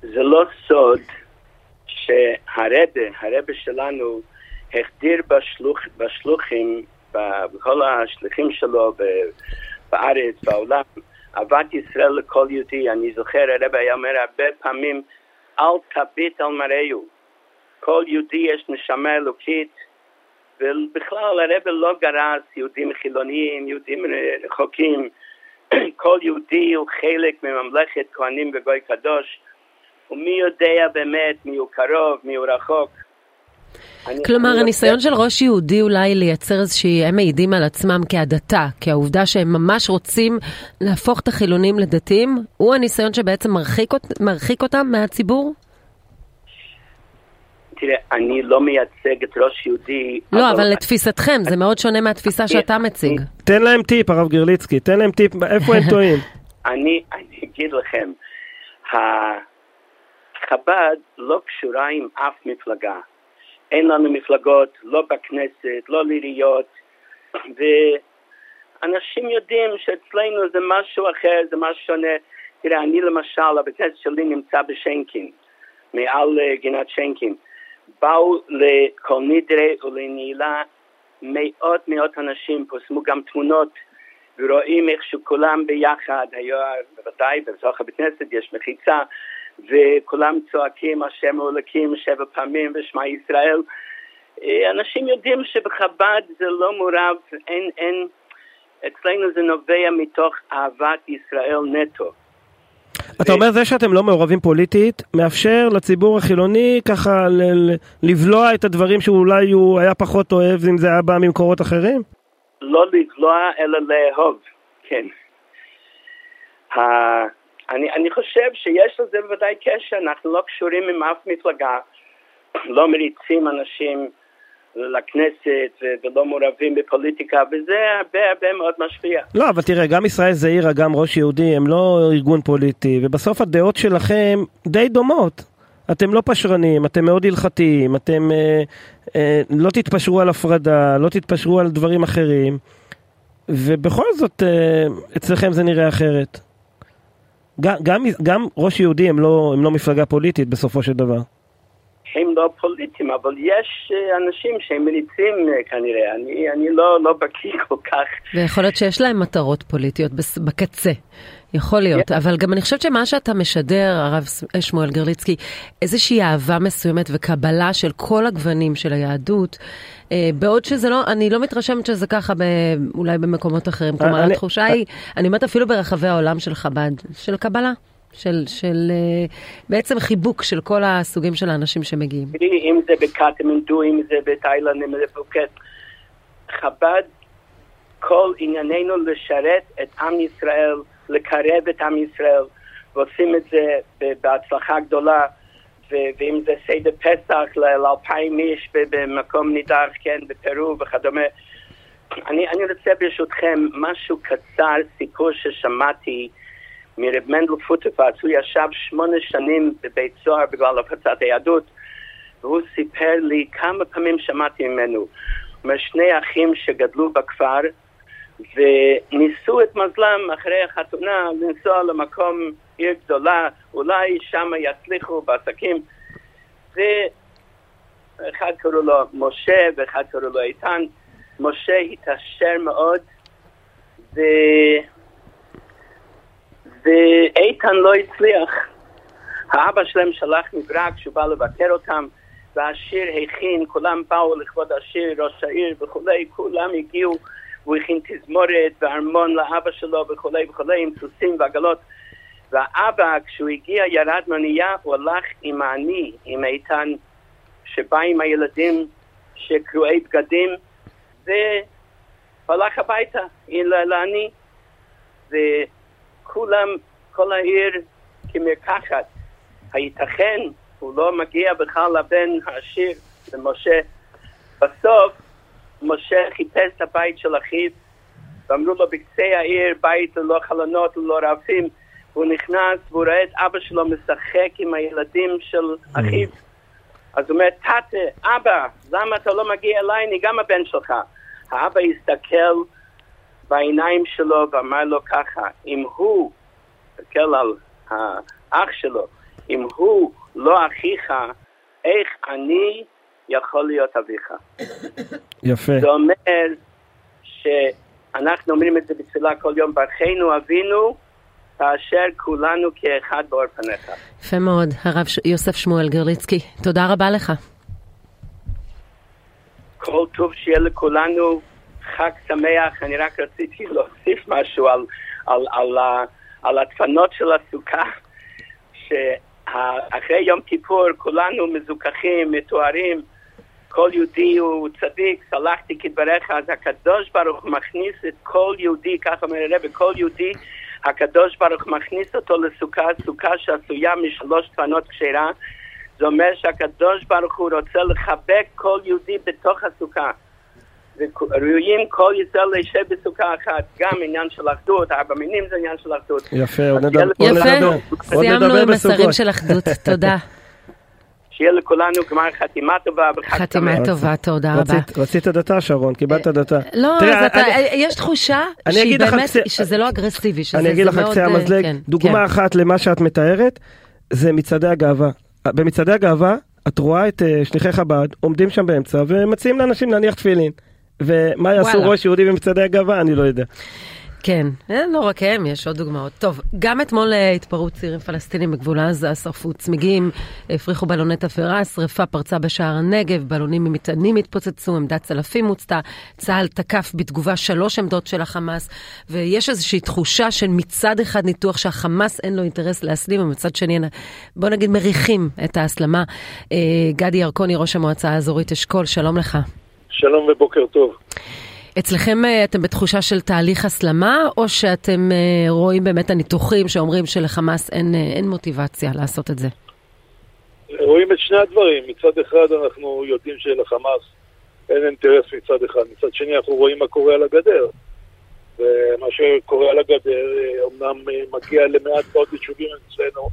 S5: זה לא סוד שהרבה, הרבה שלנו החדיר בשלוח, בשלוחים, בכל השליחים שלו בארץ, בעולם, אהבת ישראל לכל יהודי. אני זוכר, הרבה היה אומר הרבה פעמים, אל תביט על מראהו. כל יהודי יש נשמה אלוקית, ובכלל הרב לא גרס יהודים חילוניים, יהודים רחוקים. כל יהודי הוא חלק מממלכת כהנים וגוי קדוש, ומי יודע באמת מי הוא קרוב, מי הוא רחוק.
S2: כלומר, הניסיון של ראש יהודי אולי לייצר איזושהי, הם מעידים על עצמם כהדתה, כעובדה שהם ממש רוצים להפוך את החילונים לדתיים, הוא הניסיון שבעצם מרחיק, מרחיק אותם מהציבור?
S5: תראה, אני לא מייצג את ראש יהודי.
S2: לא, אבל, אבל לתפיסתכם, זה מאוד שונה מהתפיסה שאתה מציג.
S3: תן להם טיפ, הרב גרליצקי, תן להם טיפ, איפה הם טועים?
S5: אני, אני אגיד לכם, חב"ד לא קשורה עם אף מפלגה. אין לנו מפלגות, לא בכנסת, לא לעיריות, ואנשים יודעים שאצלנו זה משהו אחר, זה משהו שונה. תראה, אני למשל, הבית שלי נמצא בשנקין, מעל אה, גינת שנקין. באו לכל נדרי ולנעילה מאות מאות אנשים, פורסמו גם תמונות ורואים איך שכולם ביחד, היו בוודאי בתוך הבית כנסת יש מחיצה וכולם צועקים השם אלוקים שבע פעמים ושמע ישראל. אנשים יודעים שבחב"ד זה לא מעורב, אין, אין, אצלנו זה נובע מתוך אהבת ישראל נטו.
S3: אתה אומר זה שאתם לא מעורבים פוליטית, מאפשר לציבור החילוני ככה לבלוע את הדברים שאולי הוא היה פחות אוהב אם זה היה בא ממקורות אחרים?
S5: לא לבלוע אלא לאהוב, כן. אני, אני חושב שיש לזה בוודאי קשר, אנחנו לא קשורים עם אף מפלגה, לא מריצים אנשים לכנסת ולא מעורבים בפוליטיקה, וזה הרבה הרבה מאוד משפיע.
S3: לא, אבל תראה, גם ישראל זעירה, גם ראש יהודי, הם לא ארגון פוליטי, ובסוף הדעות שלכם די דומות. אתם לא פשרנים, אתם מאוד הלכתיים, אתם אה, אה, לא תתפשרו על הפרדה, לא תתפשרו על דברים אחרים. ובכל זאת, אה, אצלכם זה נראה אחרת. גם, גם, גם ראש יהודי הם לא, הם לא מפלגה פוליטית בסופו של דבר.
S5: הם לא פוליטיים, אבל יש אה, אנשים שהם מליצים אה, כנראה, אני, אני לא, לא בקיא כל כך.
S2: ויכול להיות שיש להם מטרות פוליטיות בקצה. יכול להיות, yeah. אבל גם אני חושבת שמה שאתה משדר, הרב שמואל גרליצקי, איזושהי אהבה מסוימת וקבלה של כל הגוונים של היהדות, אה, בעוד שזה לא, אני לא מתרשמת שזה ככה ב, אולי במקומות אחרים. כלומר, אני, התחושה אני... היא, אני אומרת אפילו ברחבי העולם של חב"ד, של קבלה. של, של uh, בעצם חיבוק של כל הסוגים של האנשים שמגיעים.
S5: אם זה בקטמנדו, אם זה בתאילנד, אם זה בפוקט. חב"ד, כל ענייננו לשרת את עם ישראל, לקרב את עם ישראל, ועושים את זה בהצלחה גדולה. ואם זה סדר פסח לאלפיים איש במקום נידח, כן, בפרו וכדומה. אני, אני רוצה ברשותכם משהו קצר, סיפור ששמעתי מרב מנדל פוטפץ, הוא ישב שמונה שנים בבית סוהר בגלל הפצת היהדות, והוא סיפר לי כמה פעמים שמעתי ממנו, משני אחים שגדלו בכפר, וניסו את מזלם אחרי החתונה לנסוע למקום עיר גדולה, אולי שם יצליחו בעסקים. ואחד קראו לו משה ואחד קראו לו איתן. משה התעשר מאוד, ו... ואיתן לא הצליח. האבא שלהם שלח מברק שהוא בא לבקר אותם, והשיר הכין, כולם באו לכבוד השיר, ראש העיר וכולי, כולם הגיעו, הוא הכין תזמורת וארמון לאבא שלו וכולי וכולי, עם סוסים ועגלות. והאבא, כשהוא הגיע, ירד מהנייה, הוא הלך עם העני, עם איתן, שבא עם הילדים שקרועי בגדים, והלך הביתה לעני. וכולם, כל העיר כמרקחת. הייתכן, הוא לא מגיע בכלל לבן העשיר, למשה. בסוף, משה חיפש את הבית של אחיו, ואמרו לו בקצה העיר, בית ללא חלונות, ללא רעפים. הוא נכנס והוא רואה את אבא שלו משחק עם הילדים של אחיו. אז הוא אומר, תתה, אבא, למה אתה לא מגיע אליי? אני גם הבן שלך. האבא הסתכל בעיניים שלו ואמר לו ככה, אם הוא, הסתכל על האח שלו, אם הוא לא אחיך, איך אני יכול להיות אביך?
S3: יפה.
S5: זה אומר שאנחנו אומרים את זה בתפילה כל יום, ברכנו אבינו כאשר כולנו כאחד באור פניך.
S2: יפה מאוד, הרב יוסף שמואל גרליצקי, תודה רבה לך.
S5: כל טוב שיהיה לכולנו חג שמח, אני רק רציתי להוסיף משהו על, על, על, על, על הדפנות של הסוכה, שאחרי יום כיפור כולנו מזוכחים, מתוארים, כל יהודי הוא צדיק, סלחתי כדבריך, אז הקדוש ברוך מכניס את כל יהודי, ככה אומר הרב, כל יהודי הקדוש ברוך מכניס אותו לסוכה, סוכה שעשויה משלוש דפנות כשרה. זה אומר שהקדוש ברוך הוא רוצה לחבק כל יהודי בתוך הסוכה. וראויים כל ישראל להישב בסוכה אחת, גם עניין של אחדות, ארבע מינים זה עניין של אחדות.
S3: יפה, עוד
S2: נדבר, יפה, סיימנו עם מסרים של אחדות, תודה.
S5: שיהיה לכולנו גמר חתימה טובה
S2: חתימה טובה, תודה רבה.
S3: רצית דתה, שרון, קיבלת דתה.
S2: לא, יש תחושה שהיא באמת, שזה לא אגרסיבי, שזה מאוד...
S3: אני אגיד לך קצה המזלג, כן, דוגמה כן. אחת למה שאת מתארת, זה מצעדי הגאווה. במצעדי הגאווה, את רואה את אה, שליחי חב"ד עומדים שם באמצע ומציעים לאנשים להניח תפילין. ומה יעשו ראש יהודי במצעדי הגאווה, אני לא יודע.
S2: כן, אה, לא רק הם, יש עוד דוגמאות. טוב, גם אתמול אה, התפרעו צעירים פלסטינים בגבול עזה, שרפו צמיגים, הפריחו בלוני תפארה, שרפה פרצה בשער הנגב, בלונים ממטענים התפוצצו, עמדת צלפים הוצתה, צה"ל תקף בתגובה שלוש עמדות של החמאס, ויש איזושהי תחושה של מצד אחד ניתוח שהחמאס אין לו אינטרס להסלים, ומצד שני, בוא נגיד, מריחים את ההסלמה. אה, גדי ירקוני, ראש המועצה האזורית אשכול, שלום לך.
S6: שלום ובוקר טוב.
S2: אצלכם אה, אתם בתחושה של תהליך הסלמה, או שאתם אה, רואים באמת הניתוחים שאומרים שלחמאס אין, אה, אין מוטיבציה לעשות את זה?
S6: רואים את שני הדברים. מצד אחד אנחנו יודעים שלחמאס אין אינטרס מצד אחד. מצד שני אנחנו רואים מה קורה על הגדר. ומה שקורה על הגדר אומנם מגיע למעט מאוד יישובים אצלנו,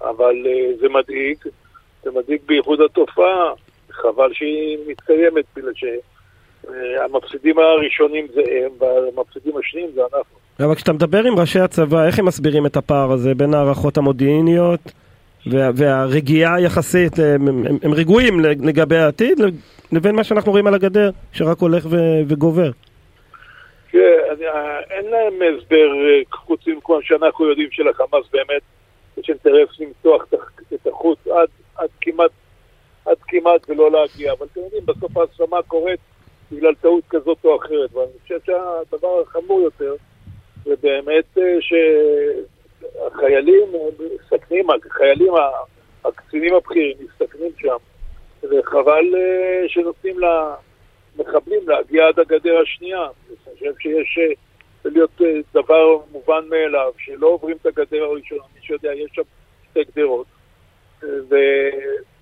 S6: אבל זה מדאיג. זה מדאיג בייחוד התופעה. חבל שהיא מתקיימת, בגלל ש... אה, הראשונים זה הם, והמפסידים השניים זה אנחנו.
S3: אבל כשאתה מדבר עם ראשי הצבא, איך הם מסבירים את הפער הזה בין ההערכות המודיעיניות וה, והרגיעה היחסית, הם, הם, הם רגועים לגבי העתיד, לבין מה שאנחנו רואים על הגדר, שרק הולך ו, וגובר?
S6: כן, אין להם הסבר חוץ ממקום שאנחנו יודעים שלחמאס באמת יש אינטרס למתוח את החוץ עד, עד כמעט עד כמעט ולא להגיע, אבל אתם יודעים, בסוף ההסלמה קורית בגלל טעות כזאת או אחרת, ואני חושב שהדבר החמור יותר זה באמת אה, שהחיילים מסתכנים, החיילים, הקצינים הבכירים מסתכנים שם, וחבל אה, שנותנים למחבלים להגיע עד הגדר השנייה. אני חושב שיש אה, להיות דבר מובן מאליו, שלא עוברים את הגדר הראשונה, מי שיודע, יש שם שתי גדרות.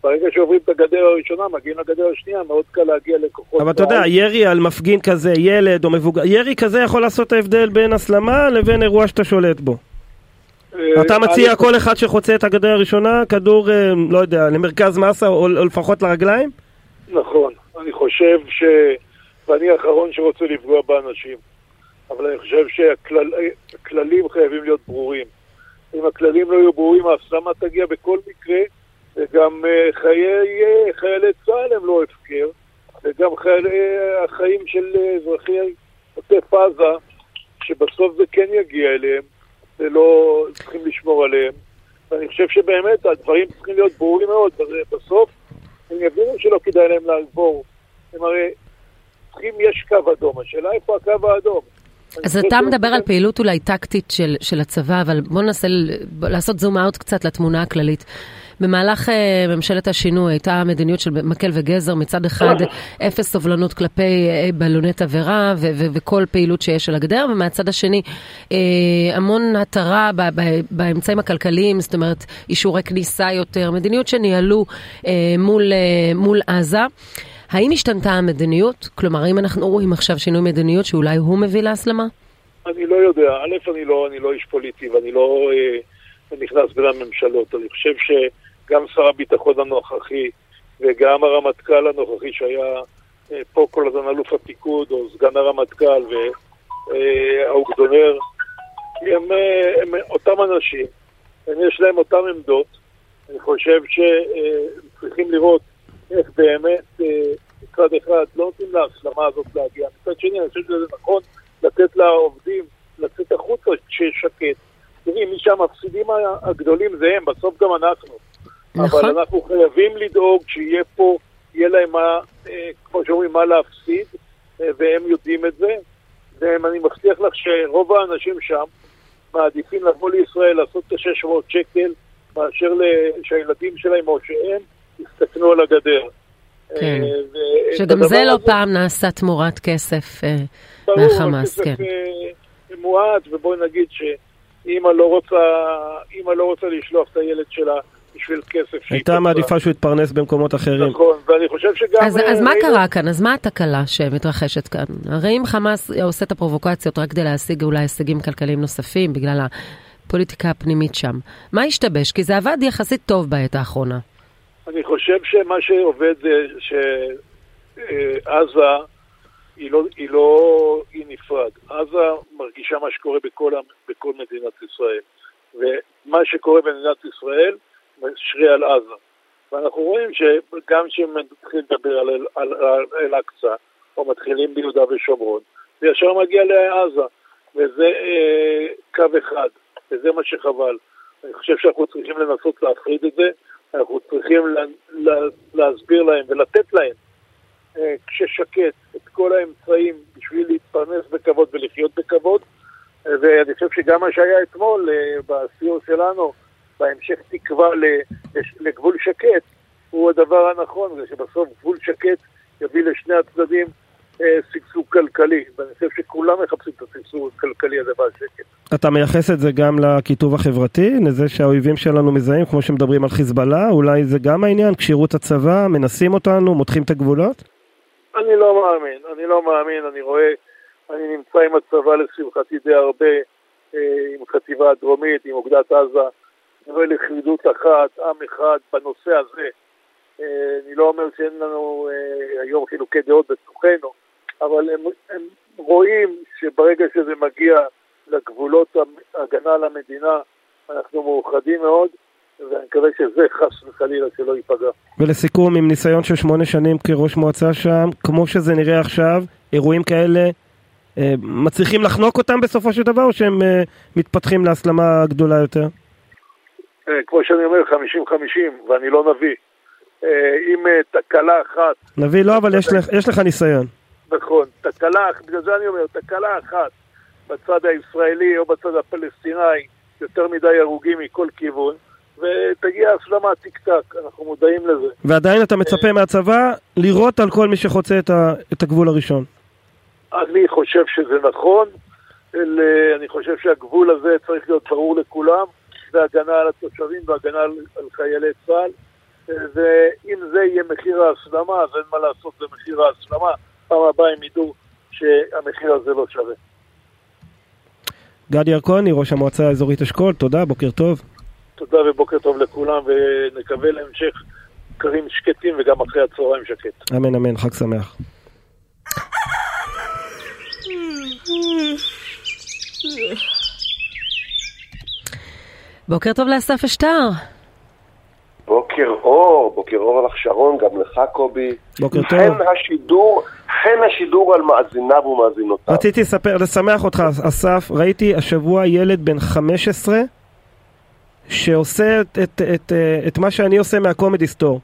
S6: וברגע שעוברים את הגדר הראשונה, מגיעים לגדר השנייה, מאוד קל להגיע לכוחות...
S3: אבל אתה יודע, ירי על מפגין כזה, ילד או מבוגר, ירי כזה יכול לעשות ההבדל בין הסלמה לבין אירוע שאתה שולט בו. אה, אתה מציע כל אחד שחוצה את הגדר הראשונה, כדור, אה, לא יודע, למרכז מסה או לפחות לרגליים?
S6: נכון, אני חושב ש... ואני האחרון שרוצה לפגוע באנשים, אבל אני חושב שהכללים חייבים להיות ברורים. אם הכללים לא יהיו ברורים, ההסלמה תגיע בכל מקרה, וגם אה, חיי אה, חיילי צה"ל הם לא הפקר, וגם חיילי, החיים של אזרחי עוטף עזה, שבסוף זה כן יגיע אליהם, ולא צריכים לשמור עליהם. ואני חושב שבאמת הדברים צריכים להיות ברורים מאוד. בסוף הם יבינו שלא כדאי להם לעבור. הם הרי צריכים, יש קו אדום. השאלה איפה הקו האדום.
S2: אז אתה מדבר על פעילות אולי טקטית של, של הצבא, אבל בוא ננסה לעשות זום אאוט קצת לתמונה הכללית. במהלך uh, ממשלת השינוי הייתה מדיניות של מקל וגזר, מצד אחד אפס סובלנות כלפי uh, בלוני תבערה ו- ו- וכל פעילות שיש על הגדר, ומהצד השני uh, המון התרה ב- ב- באמצעים הכלכליים, זאת אומרת אישורי כניסה יותר, מדיניות שניהלו מול, מול עזה. האם השתנתה המדיניות? כלומר, האם אנחנו רואים עכשיו שינוי מדיניות שאולי הוא מביא להסלמה?
S6: אני לא יודע. א', אני לא, אני לא איש פוליטי ואני לא אה, נכנס בין הממשלות. אני חושב שגם שר הביטחון הנוכחי וגם הרמטכ"ל הנוכחי שהיה אה, פה כל הזמן אלוף הפיקוד או סגן הרמטכ"ל והאוגדונר, אה, הם, אה, הם אותם אנשים, הם יש להם אותם עמדות. אני חושב שהם צריכים לראות איך באמת מצד אחד לא נותנים להסלמה הזאת להגיע, מצד שני אני חושב שזה נכון לתת לעובדים לצאת החוצה כשיש שקט. תראי, מי שהמפסידים הגדולים זה הם, בסוף גם אנחנו. נכון. אבל אנחנו חייבים לדאוג שיהיה פה, יהיה להם מה, אה, כמו שאומרים, מה להפסיד, אה, והם יודעים את זה. ואני מבטיח לך שרוב האנשים שם מעדיפים לבוא לישראל, לעשות את ה-600 שקל, מאשר שהילדים שלהם או שהם יסתכנו על הגדר.
S2: כן, אה, שגם זה לא פעם נעשה תמורת כסף מהחמאס, כן.
S6: ברור, מועט, ובואי נגיד שאימא לא רוצה, לא רוצה לשלוח את הילד שלה בשביל כסף.
S3: הייתה מעדיפה שהוא יתפרנס במקומות אחרים.
S6: נכון, ואני חושב שגם...
S2: אז, אז מה קרה כאן? אז מה התקלה שמתרחשת כאן? הרי אם חמאס עושה את הפרובוקציות רק כדי להשיג אולי הישגים כלכליים נוספים, בגלל הפוליטיקה הפנימית שם, מה השתבש? כי זה עבד יחסית טוב בעת האחרונה.
S6: אני חושב שמה שעובד זה שעזה היא לא, היא לא אי נפרד. עזה מרגישה מה שקורה בכל, בכל מדינת ישראל. ומה שקורה במדינת ישראל משרה על עזה. ואנחנו רואים שגם כשמתחילים לדבר על אל-אקצא, או מתחילים ביהודה ושומרון, זה ישר מגיע לעזה. וזה אה, קו אחד, וזה מה שחבל. אני חושב שאנחנו צריכים לנסות להפריד את זה. אנחנו צריכים לה, לה, להסביר להם ולתת להם אה, כששקט את כל האמצעים בשביל להתפרנס בכבוד ולחיות בכבוד אה, ואני חושב שגם מה שהיה אתמול אה, בסיור שלנו בהמשך תקווה לגבול שקט הוא הדבר הנכון, זה שבסוף גבול שקט יביא לשני הצדדים שגשוג כלכלי, ואני חושב שכולם מחפשים את השגשוג הכלכלי הזה והשקט.
S3: אתה מייחס את זה גם לקיטוב החברתי, לזה שהאויבים שלנו מזהים, כמו שמדברים על חיזבאללה, אולי זה גם העניין, כשירות הצבא, מנסים אותנו, מותחים את הגבולות?
S6: אני לא מאמין, אני לא מאמין, אני רואה, אני נמצא עם הצבא לשמחתי די הרבה, אה, עם חטיבה הדרומית, עם אוגדת עזה, אני רואה לכלידות אחת, עם אחד, בנושא הזה. אה, אני לא אומר שאין לנו אה, היום חילוקי דעות בתוכנו, אבל הם, הם רואים שברגע שזה מגיע לגבולות ההגנה על המדינה, אנחנו מאוחדים מאוד, ואני מקווה שזה חס וחלילה שלא ייפגע.
S3: ולסיכום, עם ניסיון של שמונה שנים כראש מועצה שם, כמו שזה נראה עכשיו, אירועים כאלה אה, מצליחים לחנוק אותם בסופו של דבר, או שהם מתפתחים להסלמה גדולה יותר?
S6: אה, כמו שאני אומר, 50-50, ואני לא נביא. אה, עם אה, תקלה אחת...
S3: נביא לא, אבל יש לך, יש לך ניסיון.
S6: נכון, תקלה, בגלל זה אני אומר, תקלה אחת בצד הישראלי או בצד הפלסטיני, יותר מדי הרוגים מכל כיוון, ותגיע הסלמה טיק טק, אנחנו מודעים לזה.
S3: ועדיין אתה מצפה מהצבא לירות על כל מי שחוצה את, ה, את הגבול הראשון.
S6: אני חושב שזה נכון, אני חושב שהגבול הזה צריך להיות ברור לכולם, והגנה על התושבים והגנה על, על חיילי צה"ל, ואם זה יהיה מחיר ההסלמה, אז אין מה לעשות, זה מחיר ההסלמה. פעם הבאה הם ידעו שהמחיר הזה לא שווה.
S3: גדי ירקוני, ראש המועצה האזורית אשכול, תודה, בוקר טוב.
S6: תודה ובוקר טוב לכולם, ונקווה להמשך קרים שקטים וגם אחרי הצהריים שקט.
S3: אמן אמן, חג שמח.
S2: בוקר טוב לאסף אשטר.
S7: בוקר אור, בוקר אור לך שרון, גם לך קובי.
S3: בוקר טוב.
S7: חן השידור, חן השידור על מאזיניו ומאזינותיו.
S3: רציתי לספר, לשמח אותך, אסף, ראיתי השבוע ילד בן 15 שעושה את, את, את, את מה שאני עושה מהקומדי סטור.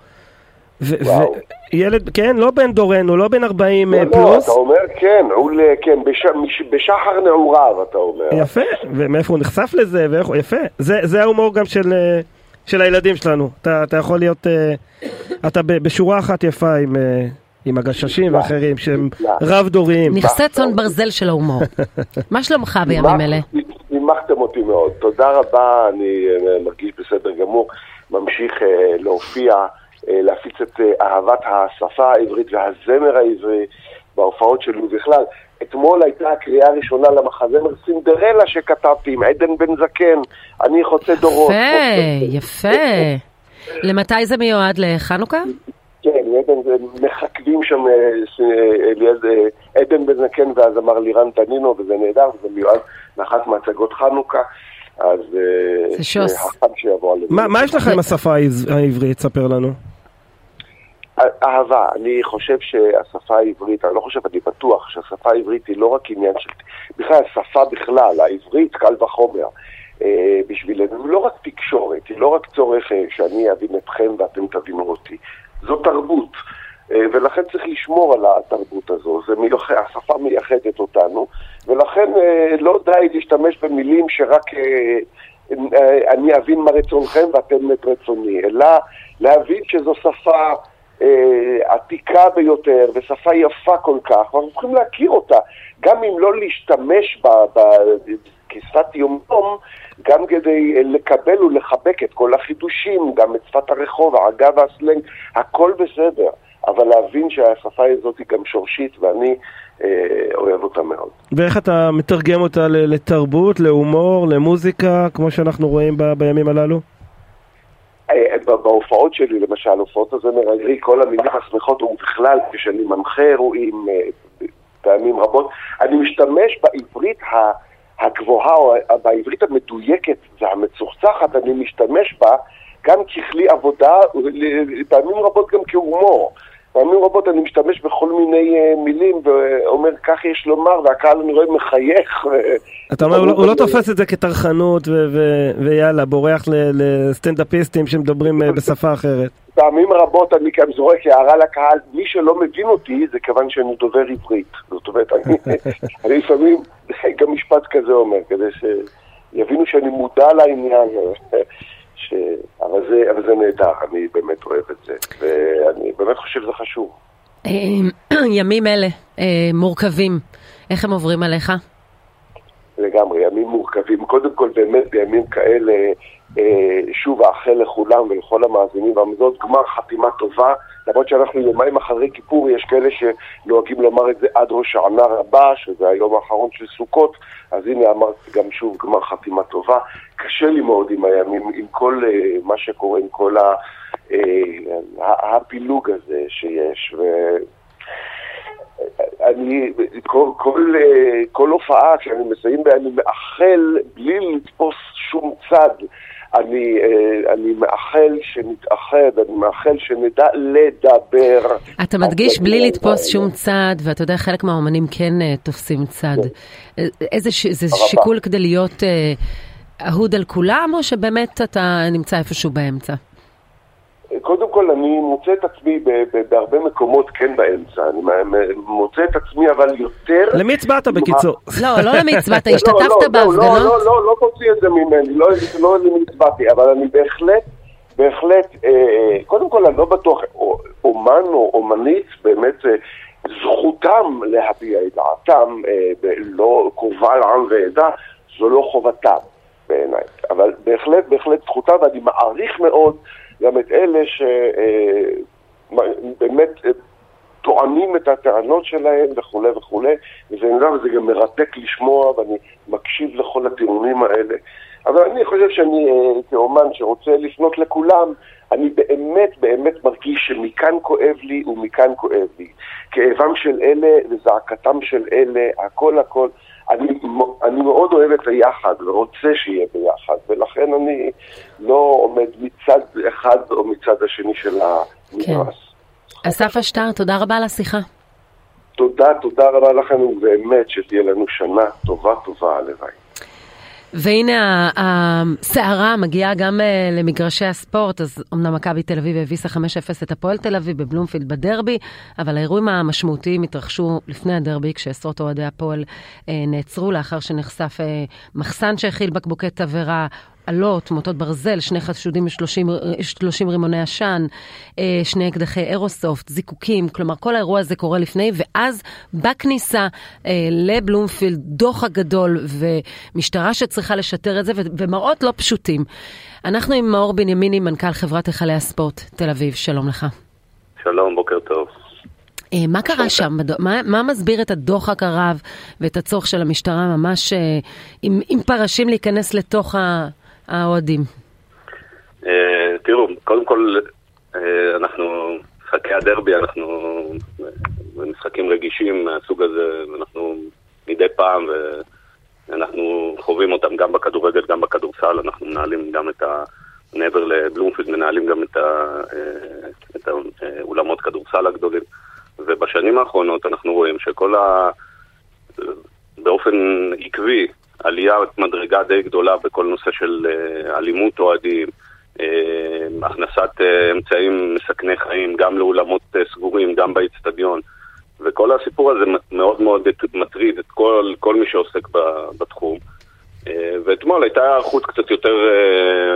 S3: ילד, כן, לא בן דורנו, לא בן 40
S7: לא,
S3: אה,
S7: לא,
S3: פלוס.
S7: אתה אומר כן, הוא ל- כן, בש, מש- בשחר נעוריו, אתה אומר.
S3: יפה, ומאיפה הוא נחשף לזה, ואיך הוא, יפה. זה, זה ההומור גם של, אה, של הילדים שלנו. אתה, אתה יכול להיות, אה, אתה ב- בשורה אחת יפה עם, עם הגששים ואחרים שהם רב-דוריים.
S2: נכסי צאן ברזל של ההומור. מה שלומך בימים אלה?
S7: שימחתם אותי מאוד. תודה רבה, אני מרגיש בסדר גמור. ממשיך להופיע, להפיץ את אה, אהבת השפה העברית והזמר העברי בהופעות שלי בכלל. אתמול הייתה הקריאה הראשונה למחזמר סינדרלה שכתבתי עם עדן בן זקן, אני חוצה דורות.
S2: יפה, יפה. למתי זה מיועד? לחנוכה?
S7: כן, עדן, זה מחכבים שם אה, אה, אה, עדן בן זקן והזמר לירן תנינו, וזה נהדר, וזה מיועד לאחת מהצגות חנוכה, אז... אה,
S2: זה שוס.
S3: מה, יש לך עם השפה העברית? ספר לנו.
S7: אהבה, אני חושב שהשפה העברית, אני לא חושב, אני בטוח שהשפה העברית היא לא רק עניין של... בכלל, השפה בכלל, העברית, קל וחומר. אה, בשבילנו, היא לא רק תקשורת, היא לא רק צורך אה, שאני אבין אתכם ואתם תבינו אותי. זו תרבות, אה, ולכן צריך לשמור על התרבות הזו. זה מיוח... השפה מייחדת אותנו, ולכן אה, לא די להשתמש במילים שרק אה, אה, אני אבין מה רצונכם ואתם את רצוני, אלא להבין שזו שפה... אה, עתיקה ביותר ושפה יפה כל כך, ואנחנו צריכים להכיר אותה, גם אם לא להשתמש בה, כשפת יום-יום, גם כדי אה, לקבל ולחבק את כל החידושים, גם את שפת הרחוב, העגה והסלנג, הכל בסדר, אבל להבין שהשפה הזאת היא גם שורשית ואני אה, אוהב אותה מאוד.
S3: ואיך אתה מתרגם אותה לתרבות, להומור, למוזיקה, כמו שאנחנו רואים ב- בימים הללו?
S7: אה, בהופעות שלי, למשל, הופעות הזמר העברי, כל המילים השמחות, ובכלל, כשאני מנחה אירועים אה, פעמים רבות, אני משתמש בעברית הגבוהה, או ה- בעברית המדויקת והמצוחצחת, אני משתמש בה גם ככלי עבודה, פעמים רבות גם כהומור. פעמים רבות אני משתמש בכל מיני אה, מילים ואומר כך יש לומר, והקהל אני רואה מחייך.
S3: אתה אומר, הוא לא- לא תופס את זה כטרחנות ויאללה, בורח לסטנדאפיסטים שמדברים אה, בשפה אחרת.
S7: פעמים רבות אני גם זורק הערה לקהל, מי שלא מבין אותי זה כיוון שאני דובר עברית. זאת אומרת, אני לפעמים גם משפט כזה אומר, כדי שיבינו שאני מודע לעניין. ש... אבל, זה, אבל זה נהדר, אני באמת אוהב את זה, ואני באמת חושב שזה חשוב.
S2: אה, ימים אלה אה, מורכבים, איך הם עוברים עליך?
S7: לגמרי, ימים מורכבים. קודם כל, באמת בימים כאלה, אה, שוב אאחל לכולם ולכל המאזינים והמזות גמר חתימה טובה, למרות שאנחנו יומיים אחרי כיפור, יש כאלה שנוהגים לומר את זה עד ראש הענה רבה, שזה היום האחרון של סוכות, אז הנה אמרתי גם שוב גמר חתימה טובה. קשה לי מאוד עם הימים, עם כל אה, מה שקורה, עם כל ה, אה, הפילוג הזה שיש. ו... אני, כל, כל, אה, כל הופעה שאני מסיים בה, אני מאחל, בלי לתפוס שום צד, אני, אה, אני מאחל שנתאחד, אני מאחל שנדע לדבר.
S2: אתה מדגיש בלי לתפוס שום צד, ואתה יודע, חלק מהאומנים כן uh, תופסים צד. כן. איזה ש... זה שיקול כדי להיות אהוד על כולם, או שבאמת אתה נמצא איפשהו באמצע?
S7: קודם כל, אני מוצא את עצמי בהרבה מקומות כן באמצע. אני מוצא את עצמי, אבל יותר...
S3: למי הצבעת בקיצור?
S2: לא, לא למי הצבעת, לא, השתתפת לא, לא, בהפגנות?
S7: לא, לא, לא, לא תוציא את זה ממני, לא למי הצבעתי, אבל אני בהחלט, בהחלט, אה, אה, קודם כל, אני לא בטוח, אומן או אומנית, באמת... אה, זכותם להביע את דעתם, לא קרובה לעם ועדה, זו לא חובתם בעיניי. אבל בהחלט, בהחלט זכותם, ואני מעריך מאוד גם את אלה שבאמת אה, אה, טוענים את הטענות שלהם וכולי וכולי, וזה נראה וזה גם מרתק לשמוע ואני מקשיב לכל הטיעונים האלה. אבל אני חושב שאני אה, כאומן שרוצה לפנות לכולם, אני באמת באמת מרגיש שמכאן כואב לי ומכאן כואב לי. כאבם של אלה וזעקתם של אלה, הכל הכל. אני, אני מאוד אוהב את היחד ורוצה שיהיה ביחד, ולכן אני לא עומד מצד אחד או מצד השני של המתרס.
S2: כן. אסף אשטר, תודה רבה על השיחה.
S7: תודה, תודה רבה לכם, ובאמת שתהיה לנו שנה טובה טובה, הלוואי.
S2: והנה הסערה מגיעה גם אה, למגרשי הספורט, אז אמנם מכבי תל אביב הביסה 5-0 את הפועל תל אביב בבלומפילד בדרבי, אבל האירועים המשמעותיים התרחשו לפני הדרבי, כשעשרות אוהדי הפועל אה, נעצרו לאחר שנחשף אה, מחסן שהכיל בקבוקי תבערה, אלות, מוטות ברזל, שני חשודים ב-30 רימוני עשן, אה, שני אקדחי אירוסופט, זיקוקים, כלומר כל האירוע הזה קורה לפני, ואז בכניסה אה, לבלומפילד, דוח הגדול ומשטרה שצריכה לשטר את זה, ומראות לא פשוטים. אנחנו עם מאור בנימיני, מנכ"ל חברת היכלי הספורט תל אביב, שלום לך.
S8: שלום, בוקר טוב.
S2: אה, מה קרה שם? מה, מה מסביר את הדוחק הרב ואת הצורך של המשטרה ממש עם, עם פרשים להיכנס לתוך ה... האוהדים?
S8: אה, תראו, קודם כל, אה, אנחנו, משחקי הדרבי, אנחנו משחקים רגישים מהסוג הזה, אנחנו מדי פעם, ואנחנו חווים אותם גם בכדורגל, גם בכדורסל, אנחנו מנהלים גם את ה... מעבר לבלומפילד מנהלים גם את, אה, את האולמות כדורסל הגדולים. ובשנים האחרונות אנחנו רואים שכל ה... באופן עקבי עלייה מדרגה די גדולה בכל נושא של אה, אלימות אוהדים, אה, הכנסת אה, אמצעים מסכני חיים גם לאולמות סגורים, גם באיצטדיון. וכל הסיפור הזה מאוד מאוד מטריד את כל, כל מי שעוסק בתחום. ואתמול הייתה היערכות קצת יותר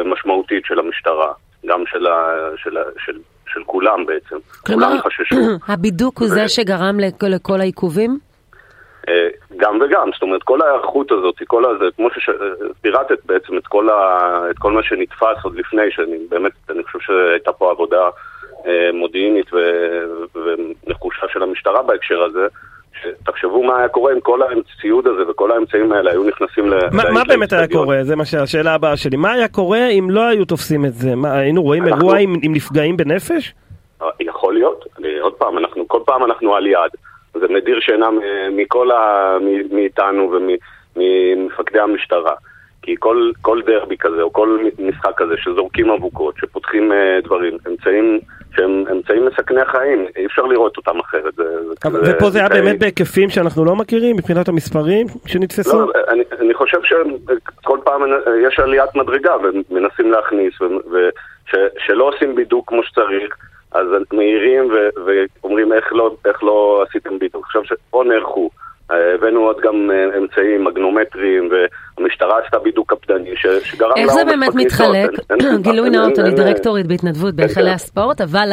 S8: משמעותית של המשטרה, גם של, ה, של, של, של כולם בעצם.
S2: כלומר, הבידוק הוא זה שגרם לכל העיכובים?
S8: אה, גם וגם, זאת אומרת, כל ההיערכות הזאת, כל הזה, כמו שפירטת בעצם את כל, ה, את כל מה שנתפס עוד לפני, שאני באמת, אני חושב שהייתה פה עבודה אה, מודיעינית ו, ונחושה של המשטרה בהקשר הזה. תחשבו מה היה קורה אם כל הציוד הזה וכל האמצעים האלה היו נכנסים ל...
S3: מה, מה באמת היה קורה? זה מה שהשאלה הבאה שלי. מה היה קורה אם לא היו תופסים את זה? מה, היינו רואים אנחנו... אירוע עם, עם נפגעים בנפש?
S8: אה, יכול להיות. אני, עוד פעם, אנחנו, כל פעם אנחנו על יד. זה מדיר שינה מכל ה... מאיתנו וממפקדי המשטרה. כי כל, כל דרבי כזה, או כל משחק כזה שזורקים אבוקות, שפותחים uh, דברים, אמצעים שהם אמצעים מסכני החיים, אי אפשר לראות אותם אחרת. זה,
S3: אבל, זה, ופה זה היה באמת בהיקפים שאנחנו לא מכירים מבחינת המספרים שנתפסו?
S8: לא, אני, אני חושב שכל פעם יש עליית מדרגה ומנסים להכניס, ושלא עושים בידוק כמו שצריך. אז מעירים ואומרים איך לא, איך לא עשיתם ביטול. עכשיו שפה נערכו. אה, הבאנו עוד גם אה, אמצעים מגנומטריים, והמשטרה עשתה בידוק קפדני, שגרם
S2: איך זה באמת מתחלק? גילוי נאות, אני דירקטורית בהתנדבות בהיכלי הספורט, אבל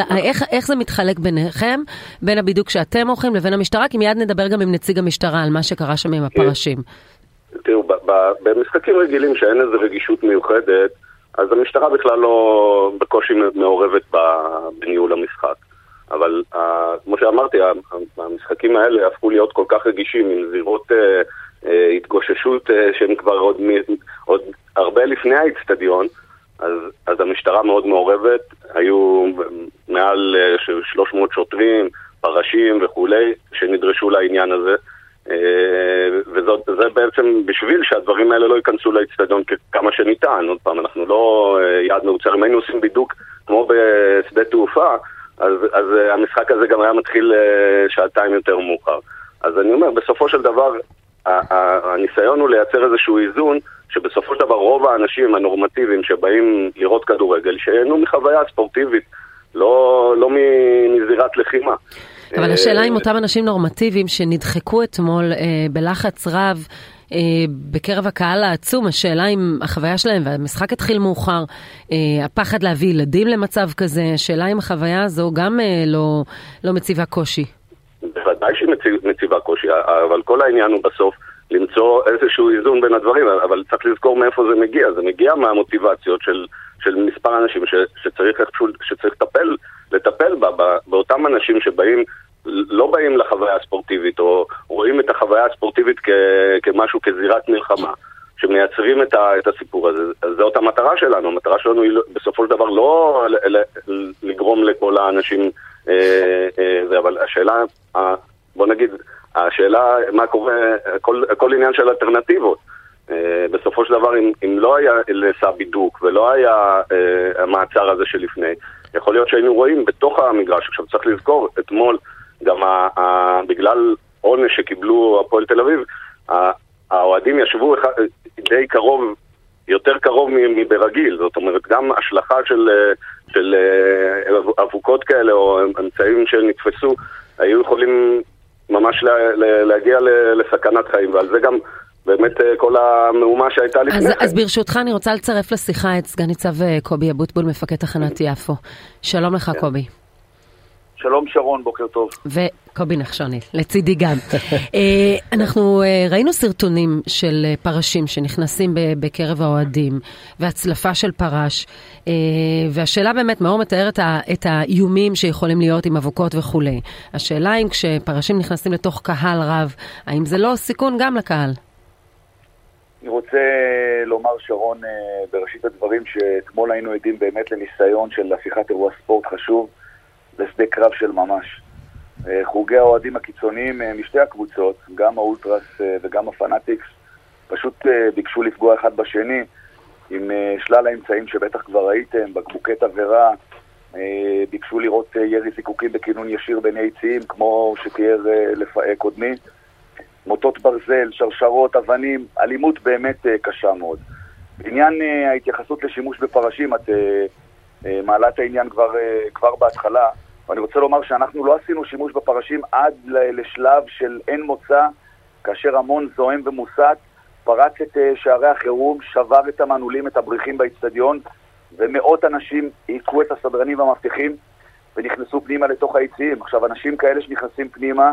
S2: איך זה מתחלק ביניכם, בין הבידוק שאתם עורכים לבין המשטרה? כי מיד נדבר גם עם נציג המשטרה על מה שקרה שם עם הפרשים.
S8: תראו, במשחקים רגילים שאין איזו רגישות מיוחדת, אז המשטרה בכלל לא בקושי מעורבת בניהול המשחק. אבל uh, כמו שאמרתי, המשחקים האלה הפכו להיות כל כך רגישים עם זירות uh, uh, התגוששות uh, שהן כבר עוד, עוד הרבה לפני האיצטדיון, אז, אז המשטרה מאוד מעורבת, היו מעל uh, 300 שוטרים, פרשים וכולי, שנדרשו לעניין הזה. וזה בעצם בשביל שהדברים האלה לא ייכנסו לאצטדיון כמה שניתן. עוד פעם, אנחנו לא יעד מאוצר, אם היינו עושים בידוק כמו בשדה תעופה, אז, אז המשחק הזה גם היה מתחיל שעתיים יותר מאוחר. אז אני אומר, בסופו של דבר, הניסיון הוא לייצר איזשהו איזון, שבסופו של דבר רוב האנשים הנורמטיביים שבאים לראות כדורגל, שיהנו מחוויה ספורטיבית, לא, לא מזירת לחימה.
S2: אבל השאלה אם אותם אנשים נורמטיביים שנדחקו אתמול אה, בלחץ רב, אה, בקרב הקהל העצום, השאלה אם החוויה שלהם, והמשחק התחיל מאוחר, אה, הפחד להביא ילדים למצב כזה, השאלה אם החוויה הזו גם אה, לא, לא מציבה קושי.
S8: בוודאי שהיא מציבה קושי, אבל כל העניין הוא בסוף למצוא איזשהו איזון בין הדברים, אבל צריך לזכור מאיפה זה מגיע. זה מגיע מהמוטיבציות של, של מספר אנשים ש, שצריך איכשהו, שצריך לטפל, לטפל בה, באותם אנשים שבאים, לא באים לחוויה הספורטיבית, או רואים את החוויה הספורטיבית כ, כמשהו, כזירת מלחמה. שמייצרים את, ה, את הסיפור הזה, אז זאת המטרה שלנו, המטרה שלנו היא לא, בסופו של דבר לא לגרום לכל האנשים, אה, אה, אבל השאלה, בוא נגיד, השאלה מה קורה, הכל, הכל עניין של אלטרנטיבות. Uh, בסופו של דבר, אם, אם לא היה נעשה בידוק ולא היה uh, המעצר הזה שלפני, יכול להיות שהיינו רואים בתוך המגרש, עכשיו צריך לזכור, אתמול גם ה, ה, בגלל עונש שקיבלו הפועל תל אביב, האוהדים ישבו אחד, די קרוב, יותר קרוב מברגיל, זאת אומרת גם השלכה של, של אבוקות כאלה או אמצעים שנתפסו, היו יכולים ממש לה, להגיע לסכנת חיים, ועל זה גם באמת אה, כל המהומה שהייתה לפני
S2: אז, כן. אז ברשותך אני רוצה לצרף לשיחה את סגן ניצב אה, קובי אבוטבול, מפקד תחנת יפו. שלום לך כן. קובי.
S9: שלום שרון, בוקר טוב.
S2: וקובי נחשוני, לצידי גם. אה, אנחנו ראינו סרטונים של פרשים שנכנסים בקרב האוהדים, והצלפה של פרש, והשאלה באמת, מאור מתאר את האיומים שיכולים להיות עם אבוקות וכולי. השאלה אם כשפרשים נכנסים לתוך קהל רב, האם זה לא סיכון גם לקהל?
S9: אני רוצה לומר, שרון, בראשית הדברים, שאתמול היינו עדים באמת לניסיון של הפיכת אירוע ספורט חשוב. לשדה קרב של ממש. אה, חוגי האוהדים הקיצוניים אה, משתי הקבוצות, גם האולטרס אה, וגם הפנאטיקס, פשוט ביקשו לפגוע אחד בשני עם שלל האמצעים שבטח כבר ראיתם, בקבוקי תבערה, ביקשו לראות ירי זיקוקים בכינון ישיר בין יציאים, כמו שתיאר קודמי, מוטות ברזל, שרשרות, אבנים, אלימות באמת קשה מאוד. בעניין ההתייחסות לשימוש בפרשים, את מעלה את העניין כבר, כבר בהתחלה. ואני רוצה לומר שאנחנו לא עשינו שימוש בפרשים עד לשלב של אין מוצא, כאשר המון זועם ומוסת פרץ את אה, שערי החירום, שבר את המנעולים, את הבריחים באצטדיון, ומאות אנשים היכו את הסדרנים והמבטיחים ונכנסו פנימה לתוך היציעים. עכשיו, אנשים כאלה שנכנסים פנימה,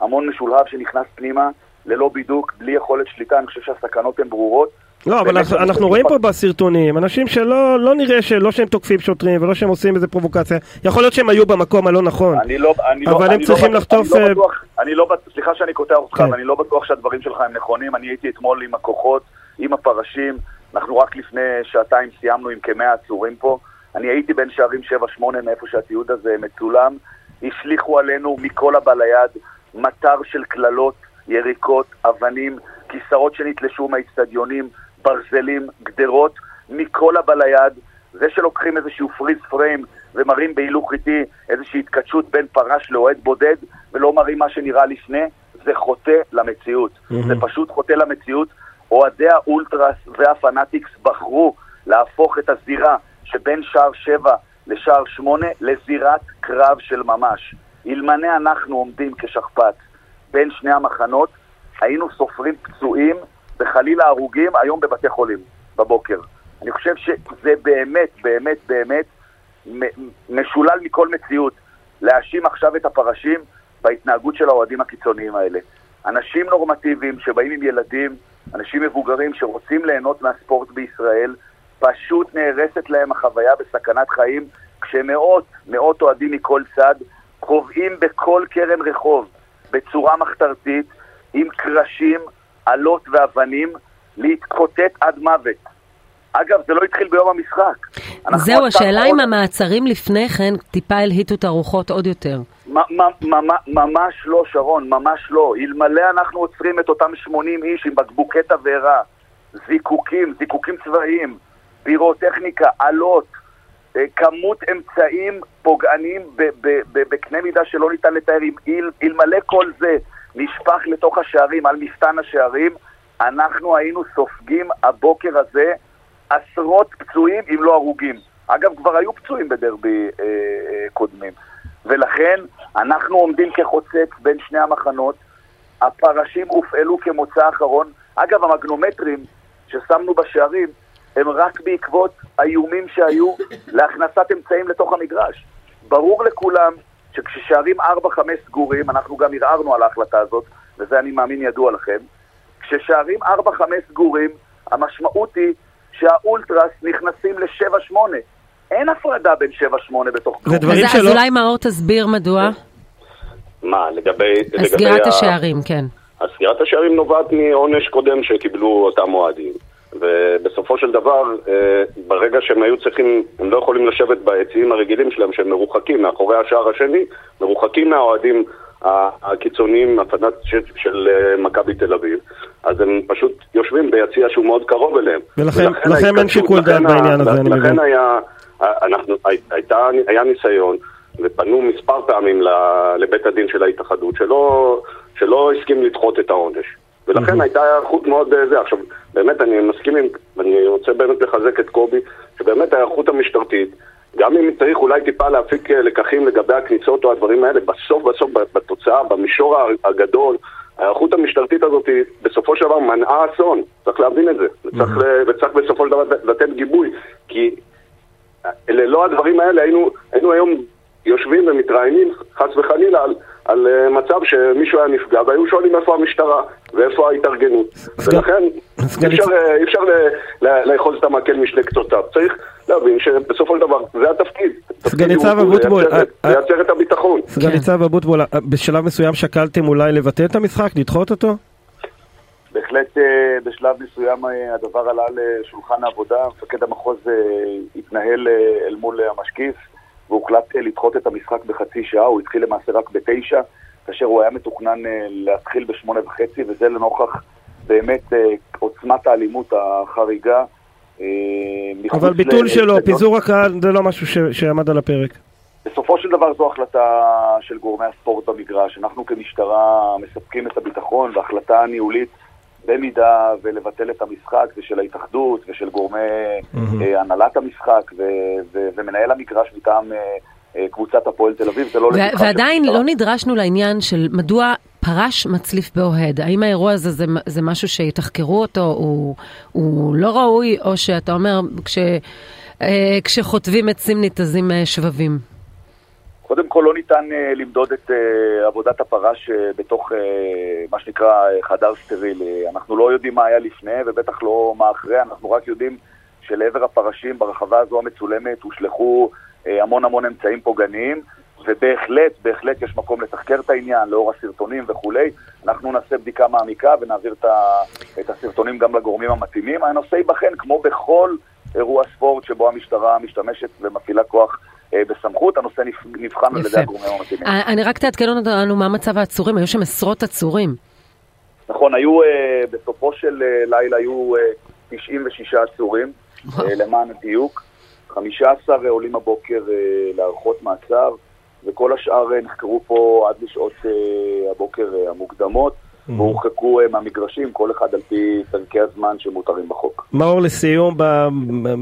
S9: המון משולהב שנכנס פנימה, ללא בידוק, בלי יכולת שליטה, אני חושב שהסכנות הן ברורות.
S3: לא, אבל אנחנו, אנחנו רואים פה בסרטונים, אנשים שלא לא נראה שלא שהם תוקפים שוטרים ולא שהם עושים איזה פרובוקציה, יכול להיות שהם היו במקום הלא נכון,
S9: אני לא, אני לא-
S3: אבל
S9: לא,
S3: הם צריכים
S9: לא,
S3: לחטוף...
S9: אני לא בטוח, אני לא, סליחה שאני קוטע אותך, כן. אני לא בטוח שהדברים שלך הם נכונים, אני הייתי אתמול עם הכוחות, עם הפרשים, אנחנו רק לפני שעתיים סיימנו עם כמאה עצורים פה, אני הייתי בין שערים 7-8 מאיפה שהתיעוד הזה מצולם, השליכו עלינו מכל הבא ליד מטר של קללות, יריקות, אבנים, כיסאות שנתלשו מהאיצטדיונים, ברזלים, גדרות, מכל הבא ליד. זה שלוקחים איזשהו פריז פריים ומראים בהילוך איטי איזושהי התכתשות בין פרש לאוהד בודד ולא מראים מה שנראה לפני, זה חוטא למציאות. Mm-hmm. זה פשוט חוטא למציאות. אוהדי האולטרס והפנאטיקס בחרו להפוך את הזירה שבין שער שבע לשער שמונה לזירת קרב של ממש. אלמנה אנחנו עומדים כשכפ"ץ בין שני המחנות, היינו סופרים פצועים וחלילה הרוגים היום בבתי חולים, בבוקר. אני חושב שזה באמת, באמת, באמת משולל מכל מציאות להאשים עכשיו את הפרשים בהתנהגות של האוהדים הקיצוניים האלה. אנשים נורמטיביים שבאים עם ילדים, אנשים מבוגרים שרוצים ליהנות מהספורט בישראל, פשוט נהרסת להם החוויה בסכנת חיים, כשמאות, מאות אוהדים מכל צד קובעים בכל קרן רחוב בצורה מחתרתית, עם קרשים, אלות ואבנים, להתקוטט עד מוות. אגב, זה לא התחיל ביום המשחק.
S2: זהו, השאלה אם המעצרים לפני כן טיפה הלהיטו את הרוחות עוד יותר.
S9: ממש לא, שרון, ממש לא. אלמלא אנחנו עוצרים את אותם 80 איש עם בקבוקי תבערה, זיקוקים, זיקוקים צבאיים, פירוטכניקה, עלות, כמות אמצעים פוגעניים בקנה מידה שלא ניתן לתאר. אלמלא כל זה נשפך לתוך השערים, על מפתן השערים, אנחנו היינו סופגים הבוקר הזה עשרות פצועים, אם לא הרוגים. אגב, כבר היו פצועים בדרבי אה, אה, קודמים. ולכן אנחנו עומדים כחוצץ בין שני המחנות, הפרשים הופעלו כמוצא אחרון. אגב, המגנומטרים ששמנו בשערים הם רק בעקבות האיומים שהיו להכנסת אמצעים לתוך המגרש. ברור לכולם שכששערים 4-5 סגורים, אנחנו גם ערערנו על ההחלטה הזאת, וזה אני מאמין ידוע לכם, כששערים 4-5 סגורים, המשמעות היא שהאולטרס נכנסים ל-7-8. אין הפרדה בין 7-8 בתוך
S2: שלא... אז אולי מאור תסביר מדוע.
S8: מה, לגבי...
S2: סגירת השערים, כן.
S8: סגירת השערים נובעת מעונש קודם שקיבלו אותם אוהדים. ובסופו של דבר, אה, ברגע שהם היו צריכים, הם לא יכולים לשבת ביציעים הרגילים שלהם, שהם מרוחקים מאחורי השער השני, מרוחקים מהאוהדים הקיצוניים, הפנאט של אה, מכבי תל אביב, אז הם פשוט יושבים ביציע שהוא מאוד קרוב אליהם.
S3: ולכן אין שיקול דעת בעניין הזה, אני מבין.
S8: לכן היה, אנחנו, הייתה, היה ניסיון, ופנו מספר פעמים לבית הדין של ההתאחדות, שלא, שלא הסכים לדחות את העונש. ולכן הייתה היערכות מאוד אה, זה. עכשיו, באמת אני מסכים עם, אני רוצה באמת לחזק את קובי, שבאמת ההיערכות המשטרתית, גם אם צריך אולי טיפה להפיק אה, לקחים לגבי הכניסות או הדברים האלה, בסוף בסוף בתוצאה, במישור הגדול, ההיערכות המשטרתית הזאת בסופו של דבר מנעה אסון, צריך להבין את זה, וצריך, וצריך בסופו של דבר לתת גיבוי, כי אה, ללא הדברים האלה. היינו, היינו היום יושבים ומתראיינים חס וחלילה על, על מצב שמישהו היה נפגע והיו שואלים איפה המשטרה ואיפה ההתארגנות. ולכן אי אפשר, אה, אפשר לאחוז את המקל משני קצותיו. צריך להבין שבסופו של דבר זה התפקיד.
S3: סגן ניצב אבוטבול,
S8: לייצר אה, את הביטחון.
S3: סגן ניצב אבוטבול, בשלב מסוים שקלתם אולי לבטל את המשחק, לדחות אותו?
S9: בהחלט בשלב מסוים הדבר עלה לשולחן העבודה, מפקד המחוז התנהל אל מול המשקיף. והוחלט אה, לדחות את המשחק בחצי שעה, הוא התחיל למעשה רק בתשע, כאשר הוא היה מתוכנן אה, להתחיל בשמונה וחצי, וזה לנוכח באמת אה, עוצמת האלימות החריגה.
S3: אבל ביטול ל... שלו, פיזור הקהל, זה לא משהו ש... שעמד על הפרק.
S9: בסופו של דבר זו החלטה של גורמי הספורט במגרש. אנחנו כמשטרה מספקים את הביטחון, והחלטה ניהולית במידה ולבטל את המשחק זה של ההתאחדות ושל גורמי mm-hmm. אה, הנהלת המשחק ו- ו- ומנהל המגרש מטעם אה, אה, קבוצת הפועל תל אביב, זה לא...
S2: ו- ועדיין לא נדרשנו לעניין של מדוע פרש מצליף באוהד. האם האירוע הזה זה, זה משהו שיתחקרו אותו, הוא, הוא לא ראוי, או שאתה אומר, כש, אה, כשחוטבים עצים ניתזים אה, שבבים?
S9: קודם כל לא ניתן uh, למדוד את uh, עבודת הפרש uh, בתוך uh, מה שנקרא uh, חדר סטרילי. אנחנו לא יודעים מה היה לפני ובטח לא מה אחרי, אנחנו רק יודעים שלעבר הפרשים ברחבה הזו המצולמת הושלכו המון המון אמצעים פוגעניים ובהחלט, בהחלט יש מקום לתחקר את העניין לאור הסרטונים וכולי. אנחנו נעשה בדיקה מעמיקה ונעביר את, ה, את הסרטונים גם לגורמים המתאימים. הנושא ייבחן כמו בכל אירוע ספורט שבו המשטרה משתמשת ומפעילה כוח אה, בסמכות, הנושא נבחן על ידי הגורמים המתאימים.
S2: אה, אני רק תעדכן אותנו מה מצב העצורים, היו שם עשרות עצורים.
S9: נכון, היו, אה, בסופו של לילה היו 96 עצורים, למען הדיוק. 15 עולים הבוקר להארכות מעצר, וכל השאר נחקרו פה עד לשעות הבוקר המוקדמות. והורחקו מהמגרשים, כל אחד על פי פרקי הזמן שמותרים בחוק.
S3: מאור, לסיום,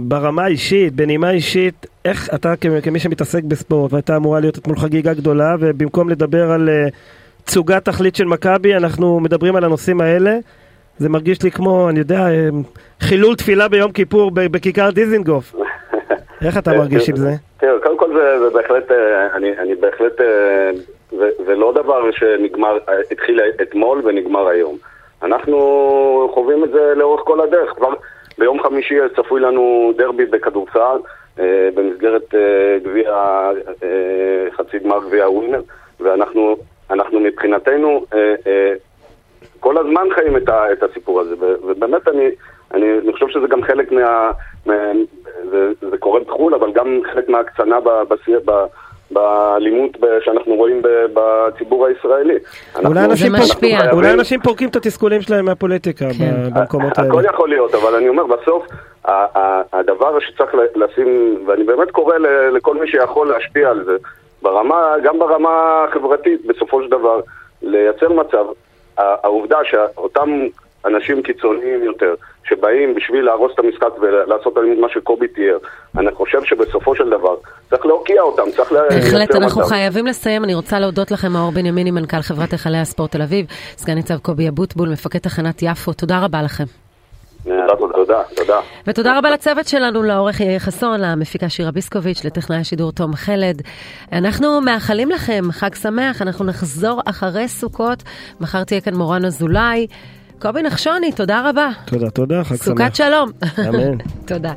S3: ברמה האישית, בנימה אישית, איך אתה כמי שמתעסק בספורט, והייתה אמורה להיות אתמול חגיגה גדולה, ובמקום לדבר על אה, תצוגת תכלית של מכבי, אנחנו מדברים על הנושאים האלה. זה מרגיש לי כמו, אני יודע, אה, חילול תפילה ביום כיפור בכיכר דיזינגוף. איך אתה מרגיש עם זה?
S8: תראה, קודם כל זה בהחלט, אה, אני בהחלט זה לא דבר שנגמר, התחיל אתמול ונגמר היום. אנחנו חווים את זה לאורך כל הדרך. כבר ביום חמישי צפוי לנו דרבי בכדורסל אה, במסגרת אה, גביע, אה, חצי גמר גביע ווינר, ואנחנו אנחנו מבחינתנו אה, אה, כל הזמן חיים את, הסיפור הזה, ובאמת אני, אני, חושב שזה גם חלק. מה זה, זה קורה בחו"ל, אבל גם חלק מההקצנה ב, ב, ב, באלימות שאנחנו רואים בציבור הישראלי.
S3: אולי אנשים, פורקים, אולי אנשים פורקים את התסכולים שלהם מהפוליטיקה כן. במקומות האלה.
S8: הכל יכול להיות, אבל אני אומר, בסוף הדבר שצריך לשים, ואני באמת קורא לכל מי שיכול להשפיע על זה, ברמה, גם ברמה החברתית, בסופו של דבר, לייצר מצב, העובדה שאותם אנשים קיצוניים יותר, שבאים בשביל להרוס את המשחק ולעשות עליהם מה שקובי תיאר. אני חושב שבסופו של דבר צריך להוקיע אותם, צריך לייצר
S2: מצב. בהחלט, אנחנו חייבים לסיים. אני רוצה להודות לכם, מאור בנימיני, מנכ"ל חברת היכלי הספורט תל אביב, סגן ניצב קובי אבוטבול, מפקד תחנת יפו. תודה רבה לכם.
S8: תודה, תודה.
S2: ותודה רבה לצוות שלנו, לעורך יאיר חסון, למפיקה שירה ביסקוביץ', לטכנאי השידור תום חלד. אנחנו מאחלים לכם חג שמח, אנחנו נחזור אחרי סוכות. מחר תהיה כאן מורן אזולאי. קובי נחשוני, תודה רבה.
S3: תודה, תודה, חג שמח.
S2: סוכת שלום.
S3: אמן.
S2: תודה.